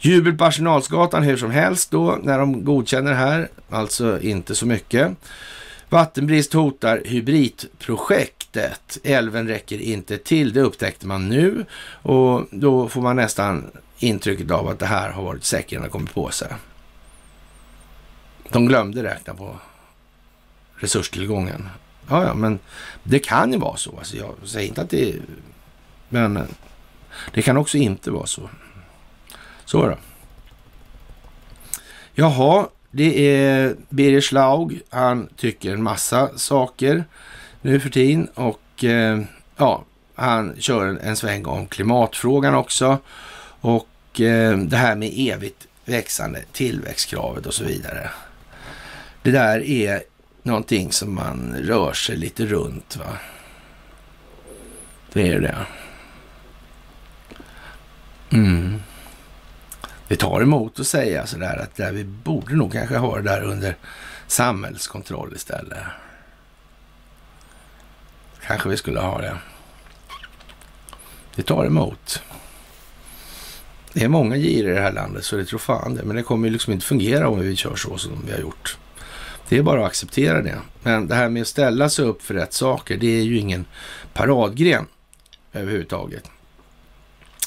Jubel på Arsenalsgatan hur som helst då när de godkänner det här, alltså inte så mycket. Vattenbrist hotar hybridprojektet. Älven räcker inte till, det upptäckte man nu och då får man nästan intrycket av att det här har varit säkerheten kommit på sig. De glömde räkna på resurstillgången. Ja, ja, men det kan ju vara så. Alltså, jag säger inte att det är... Men det kan också inte vara så. Så då. Jaha, det är Birger Schlaug. Han tycker en massa saker nu för tiden och eh, ja, han kör en, en sväng om klimatfrågan också och eh, det här med evigt växande tillväxtkravet och så vidare. Det där är någonting som man rör sig lite runt. va? Det är det. Mm. Det tar emot att säga sådär att där vi borde nog kanske ha det där under samhällskontroll istället. Kanske vi skulle ha det. Det tar emot. Det är många gir i det här landet så det tror fan det. Men det kommer ju liksom inte fungera om vi kör så som vi har gjort. Det är bara att acceptera det. Men det här med att ställa sig upp för rätt saker, det är ju ingen paradgren överhuvudtaget.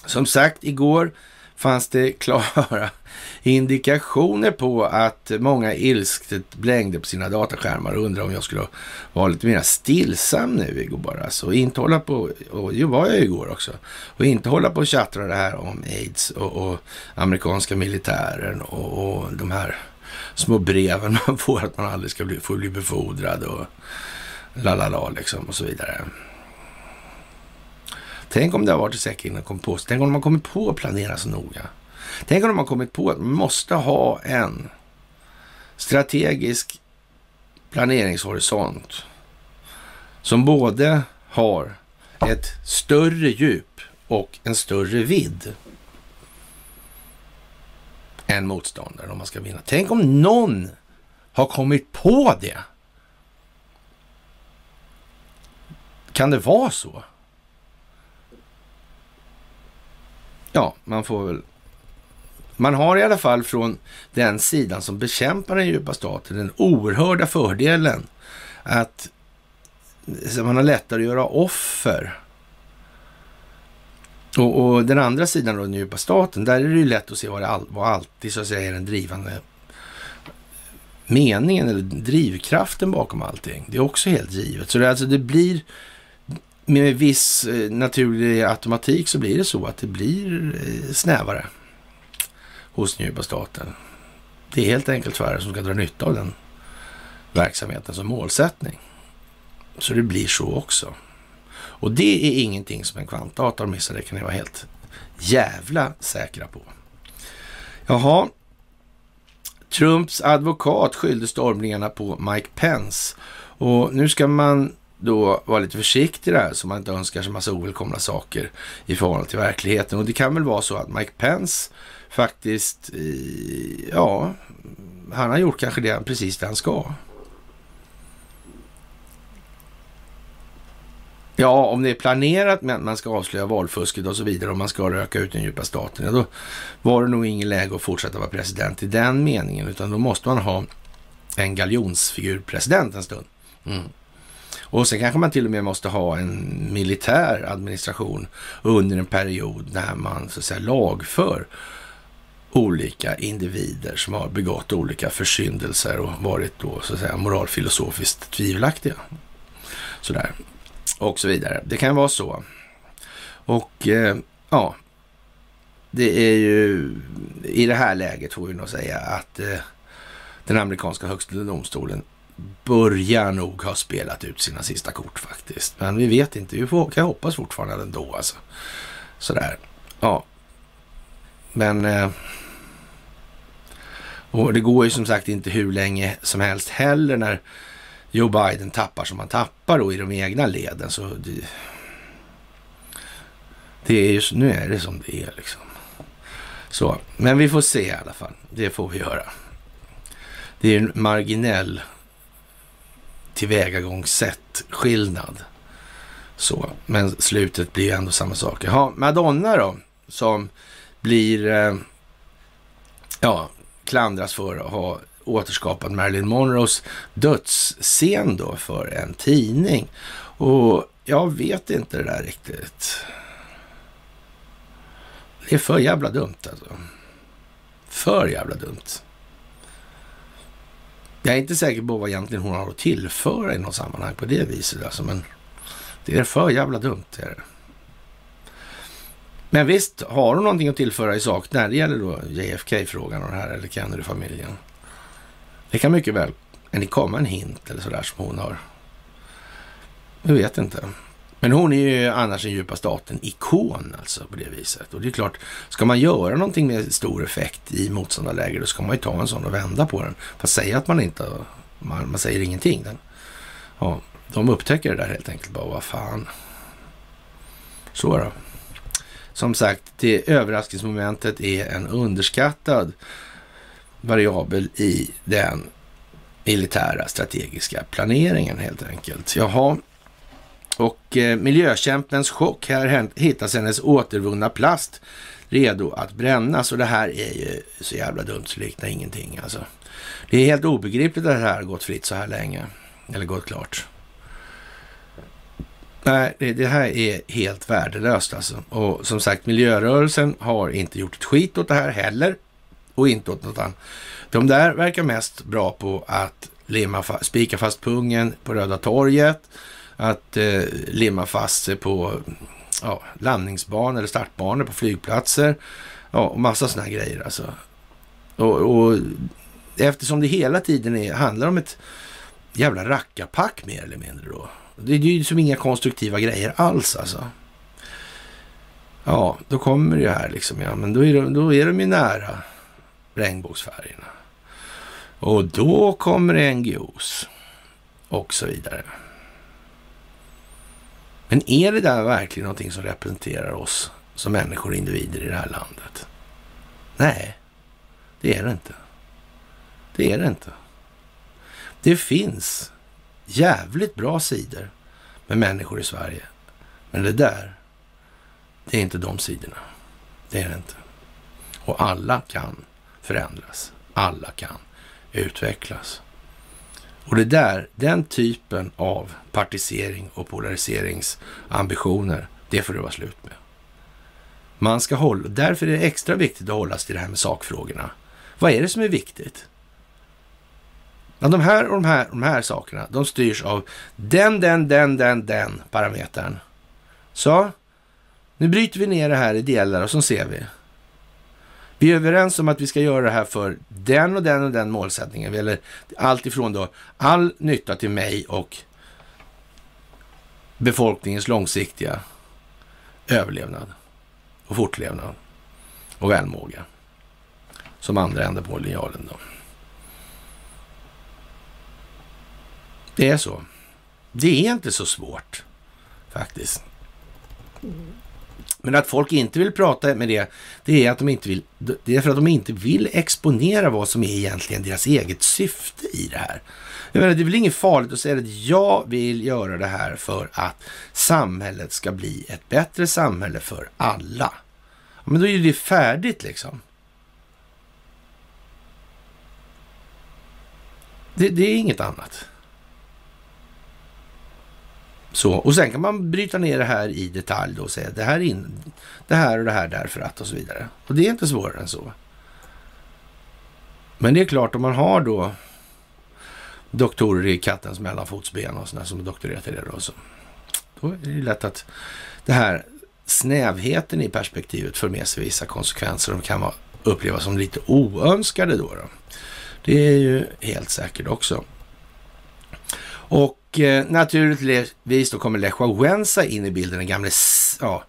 Som sagt, igår fanns det klara indikationer på att många ilsket blängde på sina dataskärmar och undrade om jag skulle vara lite mer stillsam nu igår. Alltså inte hålla på, och det var jag igår också, och inte hålla på och tjattra det här om aids och, och amerikanska militären och, och de här små breven man får att man aldrig ska bli, få bli befordrad och la la la liksom och så vidare. Tänk om det har varit säkert innan kom på. Tänk om man kommit på att planera så noga. Tänk om de har kommit på att man måste ha en strategisk planeringshorisont som både har ett större djup och en större vidd än motståndaren om man ska vinna. Tänk om någon har kommit på det. Kan det vara så? Ja, man får väl... Man har i alla fall från den sidan som bekämpar den djupa staten den oerhörda fördelen att man har lättare att göra offer. Och, och den andra sidan, då, den djupa staten, där är det ju lätt att se vad det all, vad alltid så att säga är den drivande meningen eller drivkraften bakom allting. Det är också helt givet. Så det, alltså, det blir med viss eh, naturlig automatik så blir det så att det blir eh, snävare hos den djupa staten. Det är helt enkelt färre som ska dra nytta av den verksamheten som målsättning. Så det blir så också. Och det är ingenting som en kvantdator missar, det kan ni vara helt jävla säkra på. Jaha, Trumps advokat skyllde stormningarna på Mike Pence. Och nu ska man då vara lite försiktig där så man inte önskar sig massa ovälkomna saker i förhållande till verkligheten. Och det kan väl vara så att Mike Pence faktiskt, ja, han har gjort kanske det, precis det han ska. Ja, om det är planerat med att man ska avslöja valfusket och så vidare och man ska röka ut den djupa staten, ja, då var det nog ingen läge att fortsätta vara president i den meningen, utan då måste man ha en galjonsfigur president en stund. Mm. Och sen kanske man till och med måste ha en militär administration under en period när man så att säga lagför olika individer som har begått olika försyndelser och varit då så att säga moralfilosofiskt tvivelaktiga. Sådär. Och så vidare. Det kan vara så. Och eh, ja, det är ju i det här läget får vi nog säga att eh, den amerikanska högsta domstolen börjar nog ha spelat ut sina sista kort faktiskt. Men vi vet inte. Vi får, kan hoppas fortfarande ändå alltså. Sådär. Ja. Men... Eh, och det går ju som sagt inte hur länge som helst heller när Joe Biden tappar som han tappar då i de egna leden. Så det, det är ju, nu är det som det är liksom. Så, men vi får se i alla fall. Det får vi göra. Det är en marginell tillvägagångssätt skillnad. Så, men slutet blir ändå samma sak. Jaha, Madonna då, som blir, eh, ja, klandras för att ha återskapat Marilyn Monroes dödsscen då för en tidning. Och jag vet inte det där riktigt. Det är för jävla dumt alltså. För jävla dumt. Jag är inte säker på vad egentligen hon har att tillföra i något sammanhang på det viset alltså, men det är för jävla dumt. Det är det. Men visst har hon någonting att tillföra i sak när det gäller då JFK-frågan och det här, eller Kennedy-familjen. Det kan mycket väl komma en hint eller sådär som hon har. Jag vet inte. Men hon är ju annars en djupa staten-ikon alltså på det viset. Och det är klart, ska man göra någonting med stor effekt i motståndarläger då ska man ju ta en sån och vända på den. Fast säga att man inte, man, man säger ingenting. Den, ja, de upptäcker det där helt enkelt bara, vad fan. Så då. Som sagt, det överraskningsmomentet är en underskattad variabel i den militära strategiska planeringen helt enkelt. Jaha, och eh, miljökämpens chock. Här hittas hennes återvunna plast redo att brännas och det här är ju så jävla dumt så liknar ingenting alltså. Det är helt obegripligt att det här har gått fritt så här länge. Eller gått klart. Nej, det, här är helt värdelöst alltså. Och som sagt, miljörörelsen har inte gjort ett skit åt det här heller. Och inte åt något annat. De där verkar mest bra på att limma, spika fast pungen på Röda torget att eh, limma fast sig på ja, landningsbanor eller startbanor på flygplatser. Ja, och massa sådana grejer alltså. Och, och, eftersom det hela tiden är, handlar om ett jävla rackarpack mer eller mindre då. Det är ju som inga konstruktiva grejer alls alltså. Ja, då kommer det ju här liksom. Ja, men då är de, då är de ju nära regnbågsfärgerna. Och då kommer NGOs och så vidare. Men är det där verkligen någonting som representerar oss som människor och individer i det här landet? Nej, det är det inte. Det är det inte. Det finns jävligt bra sidor med människor i Sverige. Men det där, det är inte de sidorna. Det är det inte. Och alla kan förändras. Alla kan utvecklas. Och det där, den typen av partisering och polariseringsambitioner, det får det vara slut med. Man ska hålla, därför är det extra viktigt att hålla sig till det här med sakfrågorna. Vad är det som är viktigt? Ja, de här och de här, de här sakerna, de styrs av den, den, den, den, den parametern. Så, nu bryter vi ner det här i delar och så ser vi. Vi är överens om att vi ska göra det här för den och den och den målsättningen. Eller allt ifrån då all nytta till mig och befolkningens långsiktiga överlevnad och fortlevnad och välmåga. Som andra ändar på linjalen då. Det är så. Det är inte så svårt faktiskt. Men att folk inte vill prata med det, det är, att de inte vill, det är för att de inte vill exponera vad som är egentligen deras eget syfte i det här. Jag menar, det är väl inget farligt att säga att jag vill göra det här för att samhället ska bli ett bättre samhälle för alla. Men då är det färdigt liksom. Det, det är inget annat. Så, och sen kan man bryta ner det här i detalj då och säga det här, in, det här och det här därför att och så vidare. Och det är inte svårare än så. Men det är klart om man har då doktorer i kattens mellanfotsben och sådana som doktorerat i det då, så då är det lätt att det här snävheten i perspektivet för med sig vissa konsekvenser som kan upplevas som lite oönskade då. då. Det är ju helt säkert också. Och eh, naturligtvis då kommer Lech Wałęsa in i bilden, den gamle ja,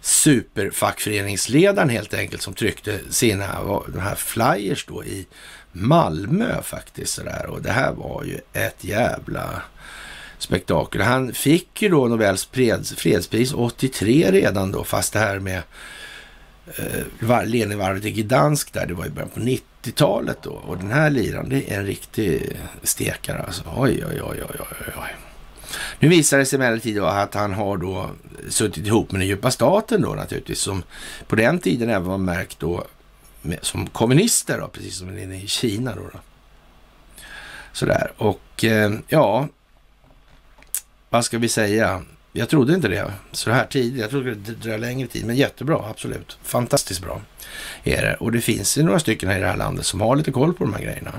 superfackföreningsledaren helt enkelt som tryckte sina de här flyers då i Malmö faktiskt. Sådär. Och det här var ju ett jävla spektakel. Han fick ju då Nobels freds, fredspris 83 redan då, fast det här med eh, Leninvarvet i Gdansk där, det var i början på 90 90-talet då. Och den här liran, det är en riktig stekare alltså. Oj, oj, oj, oj, oj, oj. Nu visar det sig emellertid då att han har då suttit ihop med den djupa staten då naturligtvis, som på den tiden även var märkt då med, som kommunister då, precis som i Kina då. då. Sådär, och eh, ja, vad ska vi säga? Jag trodde inte det så här tidigt. Jag trodde det skulle dröja längre tid, men jättebra, absolut. Fantastiskt bra är det. Och det finns ju några stycken här i det här landet som har lite koll på de här grejerna.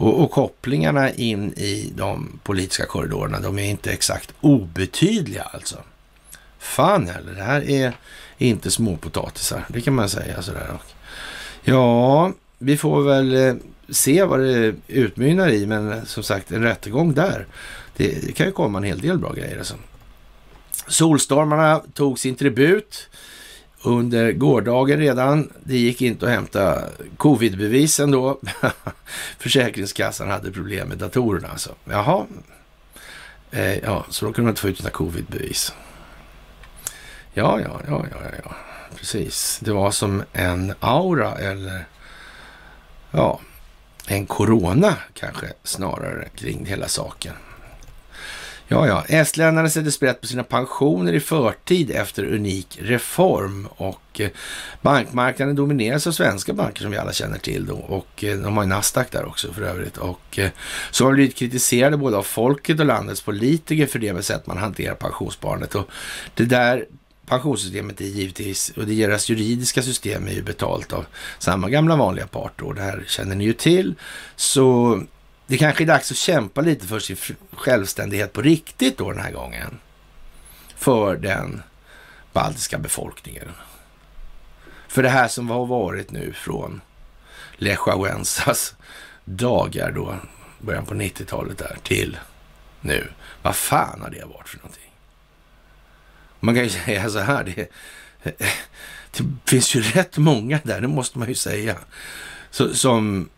Och, och, kopplingarna in i de politiska korridorerna, de är inte exakt obetydliga alltså. Fan heller, det här är inte småpotatisar, det kan man säga sådär. Ja, vi får väl eh, se vad det utmynnar i, men eh, som sagt en rättegång där, det, det kan ju komma en hel del bra grejer alltså. Solstormarna tog sin tribut under gårdagen redan. Det gick inte att hämta covidbevisen då. Försäkringskassan hade problem med datorerna alltså. Jaha, eh, ja, så då kunde man inte få ut sina covidbevis. Ja, ja, ja, ja, ja, precis. Det var som en aura eller ja, en corona kanske snarare kring hela saken. Ja, ja. Estländarna sätter sprätt på sina pensioner i förtid efter unik reform och eh, bankmarknaden domineras av svenska banker som vi alla känner till då och eh, de har ju Nasdaq där också för övrigt och eh, så har blivit kritiserade både av folket och landets politiker för det med sätt man hanterar pensionssparandet och det där pensionssystemet är givetvis, och det deras juridiska system är ju betalt av samma gamla vanliga part då. Det här känner ni ju till. Så det kanske är dags att kämpa lite för sin självständighet på riktigt då den här gången. För den baltiska befolkningen. För det här som har varit nu från Lech Wałęsas dagar då, början på 90-talet där, till nu. Vad fan har det varit för någonting? Man kan ju säga så här, det, det finns ju rätt många där, det måste man ju säga, så, som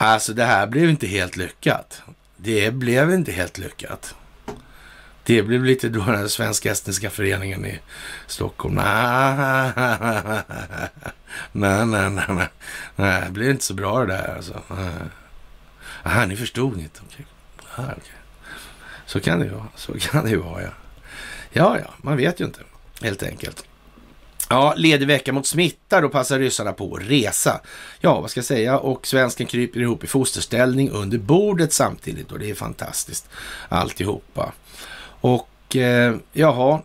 Alltså det här blev inte helt lyckat. Det blev inte helt lyckat. Det blev lite då den svensk-estniska föreningen i Stockholm. Nej, nej, nej, nej, nej. det blev inte så bra det där alltså. Aha, ni förstod inte. Okay. Aha, okay. Så kan det ju vara. Så kan det ju vara, ja. Ja, ja, man vet ju inte helt enkelt. Ja, ledig vecka mot smitta, då passar ryssarna på att resa. Ja, vad ska jag säga? Och svensken kryper ihop i fosterställning under bordet samtidigt och det är fantastiskt alltihopa. Och eh, jaha,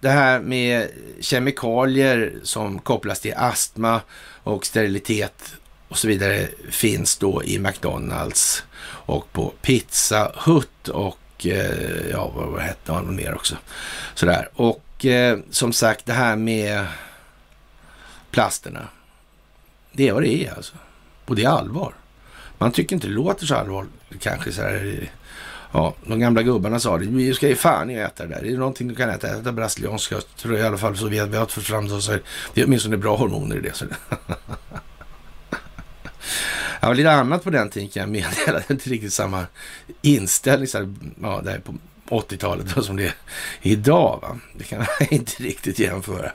det här med kemikalier som kopplas till astma och sterilitet och så vidare finns då i McDonalds och på Pizza Hut och eh, ja, vad, vad hette han mer också. Sådär. Och eh, som sagt, det här med plasterna. Det är vad det är alltså. Och det är allvar. Man tycker inte det låter så allvarligt kanske så här. Ja, de gamla gubbarna sa det. Vi ska ju fan i äta det där. Är det någonting du kan äta? Äta brasilianska. Jag tror i alla fall så vet vi har fått fram det. här, det är åtminstone bra hormoner i det. Så det. Jag var lite annat på den tiden kan jag meddela. Det är Inte riktigt samma inställning. Så här, ja, där på 80-talet som det är idag. Va? Det kan man inte riktigt jämföra.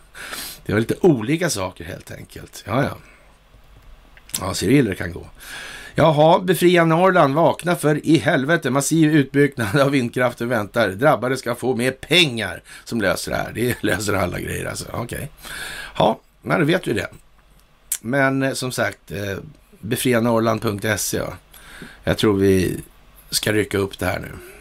Det var lite olika saker helt enkelt. Ja, ja. Ja, ser illa det kan gå. Jaha, befria Norrland, vakna för i helvete. Massiv utbyggnad av vindkraften väntar. Drabbade ska få mer pengar som löser det här. Det löser alla grejer alltså. Okej. Okay. Ja, men då vet vi det. Men eh, som sagt, eh, befrianorrland.se. Ja. Jag tror vi ska rycka upp det här nu.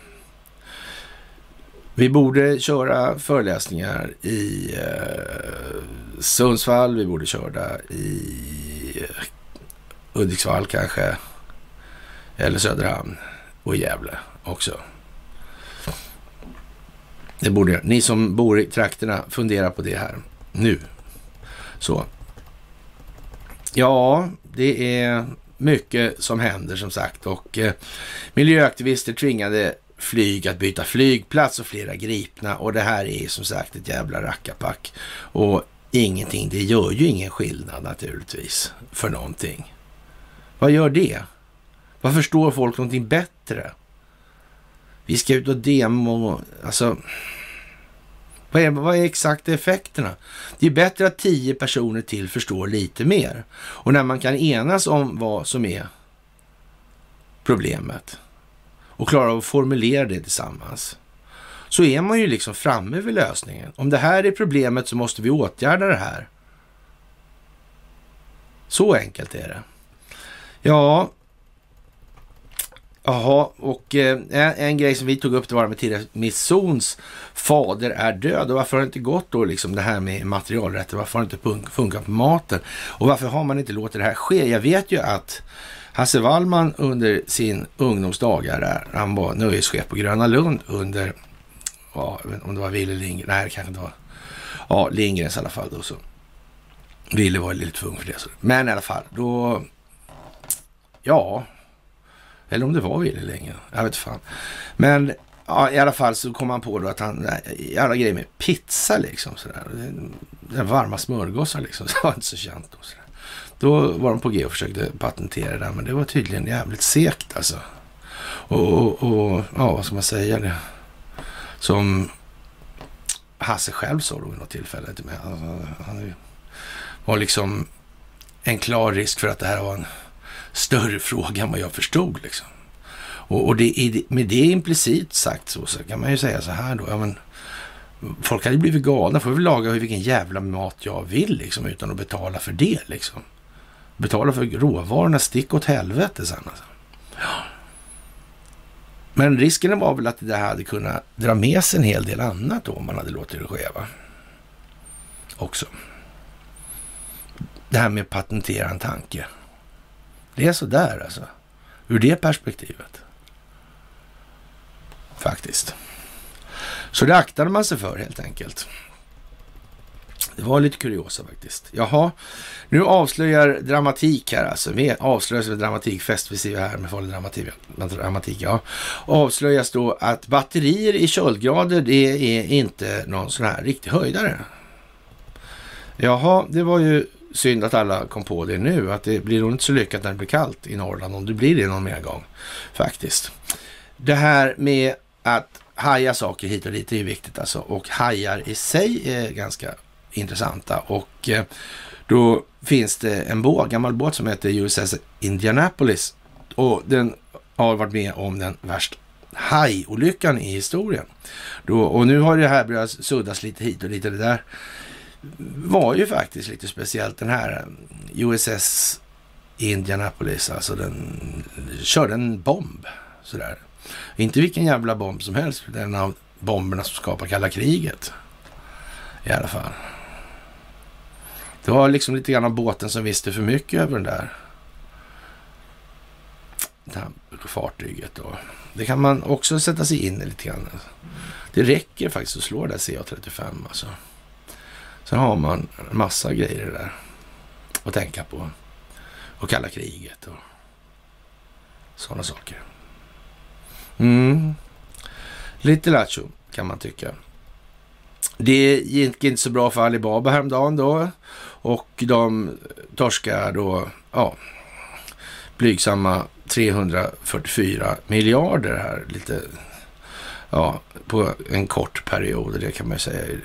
Vi borde köra föreläsningar i eh, Sundsvall, vi borde köra i eh, Hudiksvall kanske, eller Söderhamn och Gävle också. Det borde Ni som bor i trakterna, fundera på det här nu. Så. Ja, det är mycket som händer som sagt och eh, miljöaktivister tvingade flyg att byta flygplats och flera gripna och det här är som sagt ett jävla rackapack. Och ingenting, det gör ju ingen skillnad naturligtvis för någonting. Vad gör det? Vad förstår folk någonting bättre? Vi ska ut och demo, alltså. Vad är, vad är exakt effekterna? Det är bättre att tio personer till förstår lite mer. Och när man kan enas om vad som är problemet och klarar av att formulera det tillsammans, så är man ju liksom framme vid lösningen. Om det här är problemet så måste vi åtgärda det här. Så enkelt är det. Ja, Jaha, och eh, en grej som vi tog upp det var med tiramisons fader är död. Och varför har det inte gått då liksom det här med materialrätter? Varför har det inte funkat på maten? Och varför har man inte låtit det här ske? Jag vet ju att Hasse Wallman under sin ungdomsdagar där, han var nöjeschef på Gröna Lund under, ja, om det var Wille Lindgren, nej det kanske inte var, ja Lindgrens i alla fall då så. Wille var lite för ung för det. Så. Men i alla fall, då, ja, eller om det var Wille länge. Jag vet fan. Men ja, i alla fall så kom han på då att han, alla grejer med pizza liksom sådär. Den varma smörgåsar liksom. Det var inte så känt då. Sådär. Då var de på G och försökte patentera det, men det var tydligen jävligt segt alltså. Och, och, och ja, vad ska man säga det? Som Hasse själv sa då vid något tillfälle till mig. Alltså, han, han var liksom en klar risk för att det här var en större fråga än vad jag förstod. Liksom. Och, och det, med det implicit sagt så, så kan man ju säga så här då. Ja, men, folk hade blivit galna. Får väl laga vilken jävla mat jag vill liksom, utan att betala för det. Liksom. Betala för råvarorna, stick åt helvete sen. Alltså. Ja. Men risken var väl att det hade kunnat dra med sig en hel del annat då, om man hade låtit det ske. Va? Också. Det här med att patentera en tanke. Det är sådär alltså. Ur det perspektivet. Faktiskt. Så det aktade man sig för helt enkelt. Det var lite kuriosa faktiskt. Jaha, nu avslöjar dramatik här alltså. Vi avslöjas med dramatikfest. Vi ser här med farlig dramatik. dramatik ja. Avslöjas då att batterier i köldgrader, det är inte någon sån här riktig höjdare. Jaha, det var ju synd att alla kom på det nu, att det blir nog inte så lyckat när det blir kallt i Norrland, om det blir det någon mer gång faktiskt. Det här med att haja saker hit och dit är ju viktigt alltså och hajar i sig är ganska intressanta och eh, då finns det en båt, gammal båt som heter USS Indianapolis och den har varit med om den värsta hajolyckan i historien. Då, och nu har det här börjat suddas lite hit och lite det där var ju faktiskt lite speciellt. Den här eh, USS Indianapolis, alltså den körde en bomb sådär. Inte vilken jävla bomb som helst, den av bomberna som skapar kalla kriget. I alla fall. Det var liksom lite grann av båten som visste för mycket över den där det här fartyget. då. det kan man också sätta sig in i lite grann. Det räcker faktiskt att slå det där CA35 alltså. Sen har man en massa grejer där att tänka på. Och kalla kriget och sådana saker. Mm. Lite lattjo kan man tycka. Det gick inte så bra för Alibaba häromdagen då. Och de torskar då, ja, blygsamma 344 miljarder här lite, ja, på en kort period. Det kan man ju säga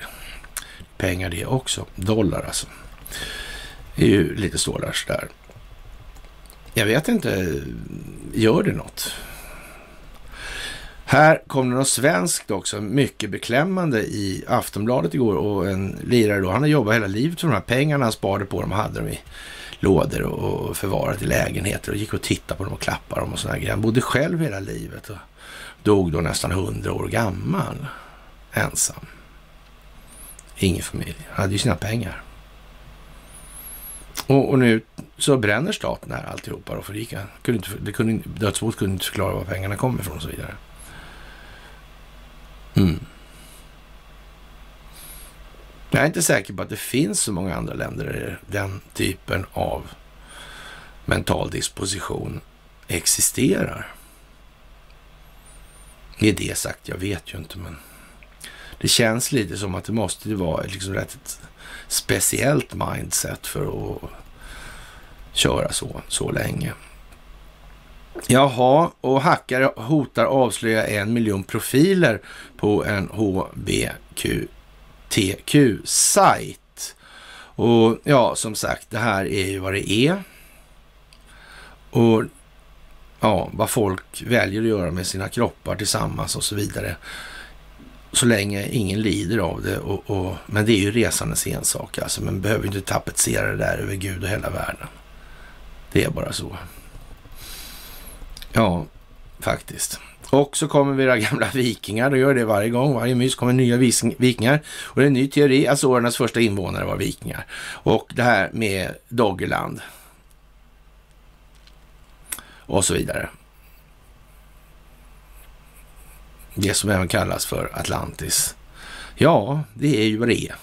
pengar det också. Dollar alltså. Det är ju lite stålar där. Jag vet inte, gör det något? Här kom det något svenskt också, mycket beklämmande i Aftonbladet igår och en lirare då, han har jobbat hela livet för de här pengarna han sparade på dem och hade dem i lådor och förvarat i lägenheter och gick och tittade på dem och klappade dem och sådana grejer. Han bodde själv hela livet och dog då nästan hundra år gammal, ensam. Ingen familj. Han hade ju sina pengar. Och, och, nu så bränner staten här alltihopa då, för det, kunde inte, det kunde, dödsboet kunde inte förklara var pengarna kommer ifrån och så vidare. Mm. Jag är inte säker på att det finns så många andra länder där den typen av mental disposition existerar. Med det sagt, jag vet ju inte, men det känns lite som att det måste vara liksom rätt speciellt mindset för att köra så, så länge. Jaha, och hackare hotar avslöja en miljon profiler på en HBQTQ-sajt. Och ja, som sagt, det här är ju vad det är. Och ja, vad folk väljer att göra med sina kroppar tillsammans och så vidare så länge ingen lider av det. Och, och, men det är ju resandes ensak alltså. Man behöver inte tapetsera det där över Gud och hela världen. Det är bara så. Ja, faktiskt. Och så kommer vi gamla vikingar, då gör det varje gång, varje mys kommer nya vikingar. Och det är en ny teori, alltså Azorernas första invånare var vikingar. Och det här med Doggerland. Och så vidare. Det som även kallas för Atlantis. Ja, det är ju vad det är.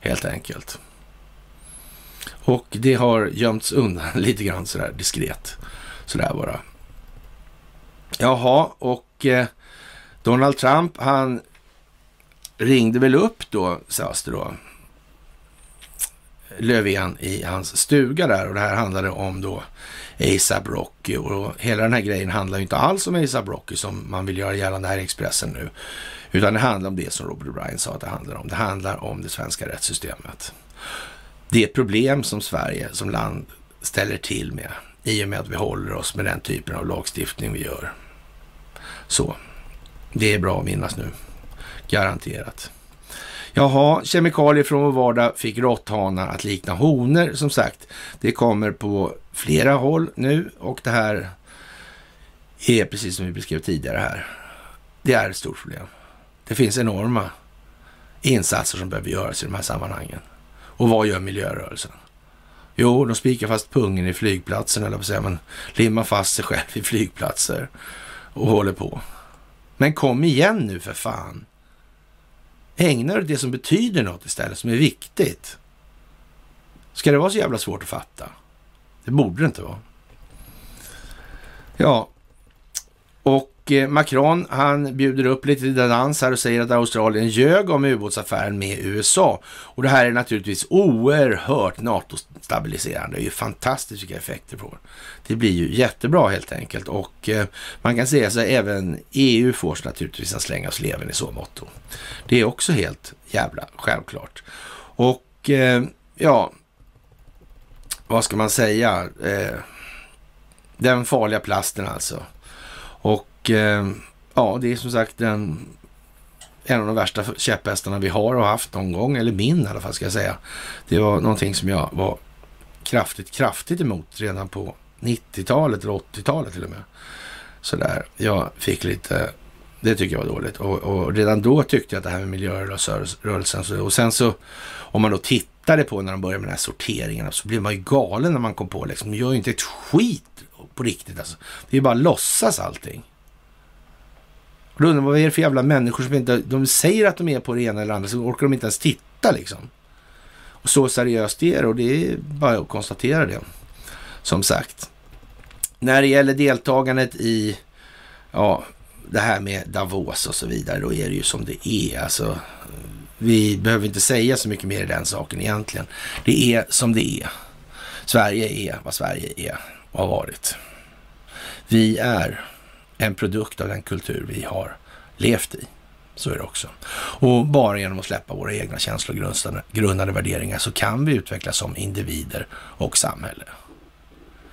Helt enkelt. Och det har gömts undan lite grann sådär diskret. Sådär bara. Jaha, och eh, Donald Trump han ringde väl upp då, sades det då, Löfven i hans stuga där och det här handlade om då ASAP Rocky och hela den här grejen handlar ju inte alls om ASAP Rocky som man vill göra gällande här i Expressen nu. Utan det handlar om det som Robert O'Brien sa att det handlar om. Det handlar om det svenska rättssystemet. Det problem som Sverige som land ställer till med i och med att vi håller oss med den typen av lagstiftning vi gör. Så, det är bra att minnas nu. Garanterat. Jaha, kemikalier från vår vardag fick råtthanar att likna honor. Som sagt, det kommer på flera håll nu och det här är precis som vi beskrev tidigare här. Det är ett stort problem. Det finns enorma insatser som behöver göras i de här sammanhangen. Och vad gör miljörörelsen? Jo, de spikar fast pungen i flygplatsen, eller vad säger man, limmar fast sig själv i flygplatser och håller på. Men kom igen nu för fan. Ägna dig åt det som betyder något istället, som är viktigt. Ska det vara så jävla svårt att fatta? Det borde det inte vara. Ja, och Eh, Macron han bjuder upp lite till dans här och säger att Australien ljög om ubåtsaffären med USA. Och det här är naturligtvis oerhört NATO-stabiliserande. Det är ju fantastiskt vilka effekter det får. Det blir ju jättebra helt enkelt och eh, man kan säga så även EU får naturligtvis en släng av sleven i så motto. Det är också helt jävla självklart. Och eh, ja, vad ska man säga? Den farliga plasten alltså. Och eh, ja, det är som sagt en, en av de värsta käpphästarna vi har och haft någon gång, eller min i alla fall ska jag säga. Det var någonting som jag var kraftigt, kraftigt emot redan på 90-talet eller 80-talet till och med. Sådär, jag fick lite, det tycker jag var dåligt. Och, och redan då tyckte jag att det här med miljörörelsen, och sen så om man då tittade på när de började med den här sorteringen så blev man ju galen när man kom på liksom, de gör ju inte ett skit på riktigt alltså. Det är ju bara låtsas allting. Då undrar man, vad är det för jävla människor som inte, de säger att de är på det ena eller andra, så orkar de inte ens titta liksom. Och så seriöst är det och det är bara att konstatera det. Som sagt. När det gäller deltagandet i, ja, det här med Davos och så vidare, då är det ju som det är. Alltså, vi behöver inte säga så mycket mer i den saken egentligen. Det är som det är. Sverige är vad Sverige är och har varit. Vi är en produkt av den kultur vi har levt i. Så är det också. Och bara genom att släppa våra egna känslogrundade värderingar så kan vi utvecklas som individer och samhälle.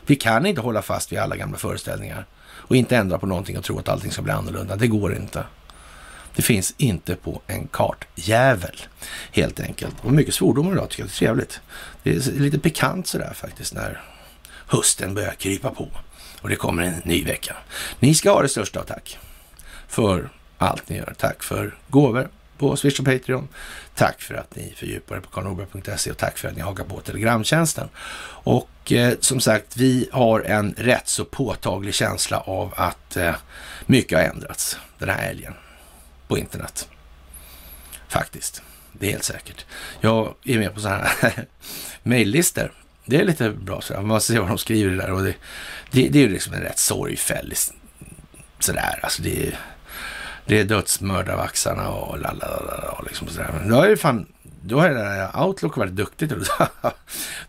Vi kan inte hålla fast vid alla gamla föreställningar och inte ändra på någonting och tro att allting ska bli annorlunda. Det går inte. Det finns inte på en kartjävel helt enkelt. Och mycket svordomar idag tycker jag det är trevligt. Det är lite pikant sådär faktiskt när hösten börjar krypa på och det kommer en ny vecka. Ni ska ha det största av tack för allt ni gör. Tack för gåvor på Swish och Patreon. Tack för att ni fördjupar er på karlnorberg.se och tack för att ni hakar på Telegramtjänsten. Och eh, som sagt, vi har en rätt så påtaglig känsla av att eh, mycket har ändrats den här helgen på internet. Faktiskt. Det är helt säkert. Jag är med på sådana här mejllistor det är lite bra så Man ser vad de skriver där och det, det, det är ju liksom en rätt sorgfällig sådär. Alltså det är, det är dödsmördarvaxarna och lalalala liksom sådär. Men då är det fan, då har det där Outlook varit duktigt.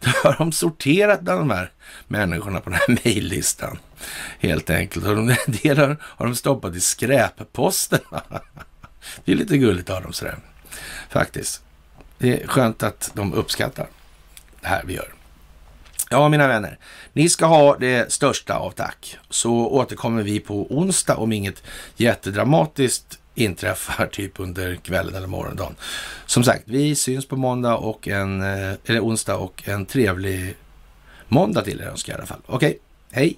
Då har de sorterat bland de här människorna på den här mejllistan. Helt enkelt. Och de delar har de stoppat i skräpposten. Det är lite gulligt av dem sådär. Faktiskt. Det är skönt att de uppskattar det här vi gör. Ja, mina vänner, ni ska ha det största av tack. Så återkommer vi på onsdag om inget jättedramatiskt inträffar typ under kvällen eller morgondagen. Som sagt, vi syns på måndag och en, eh, eller onsdag och en trevlig måndag till er önskar jag i alla fall. Okej, okay. hej!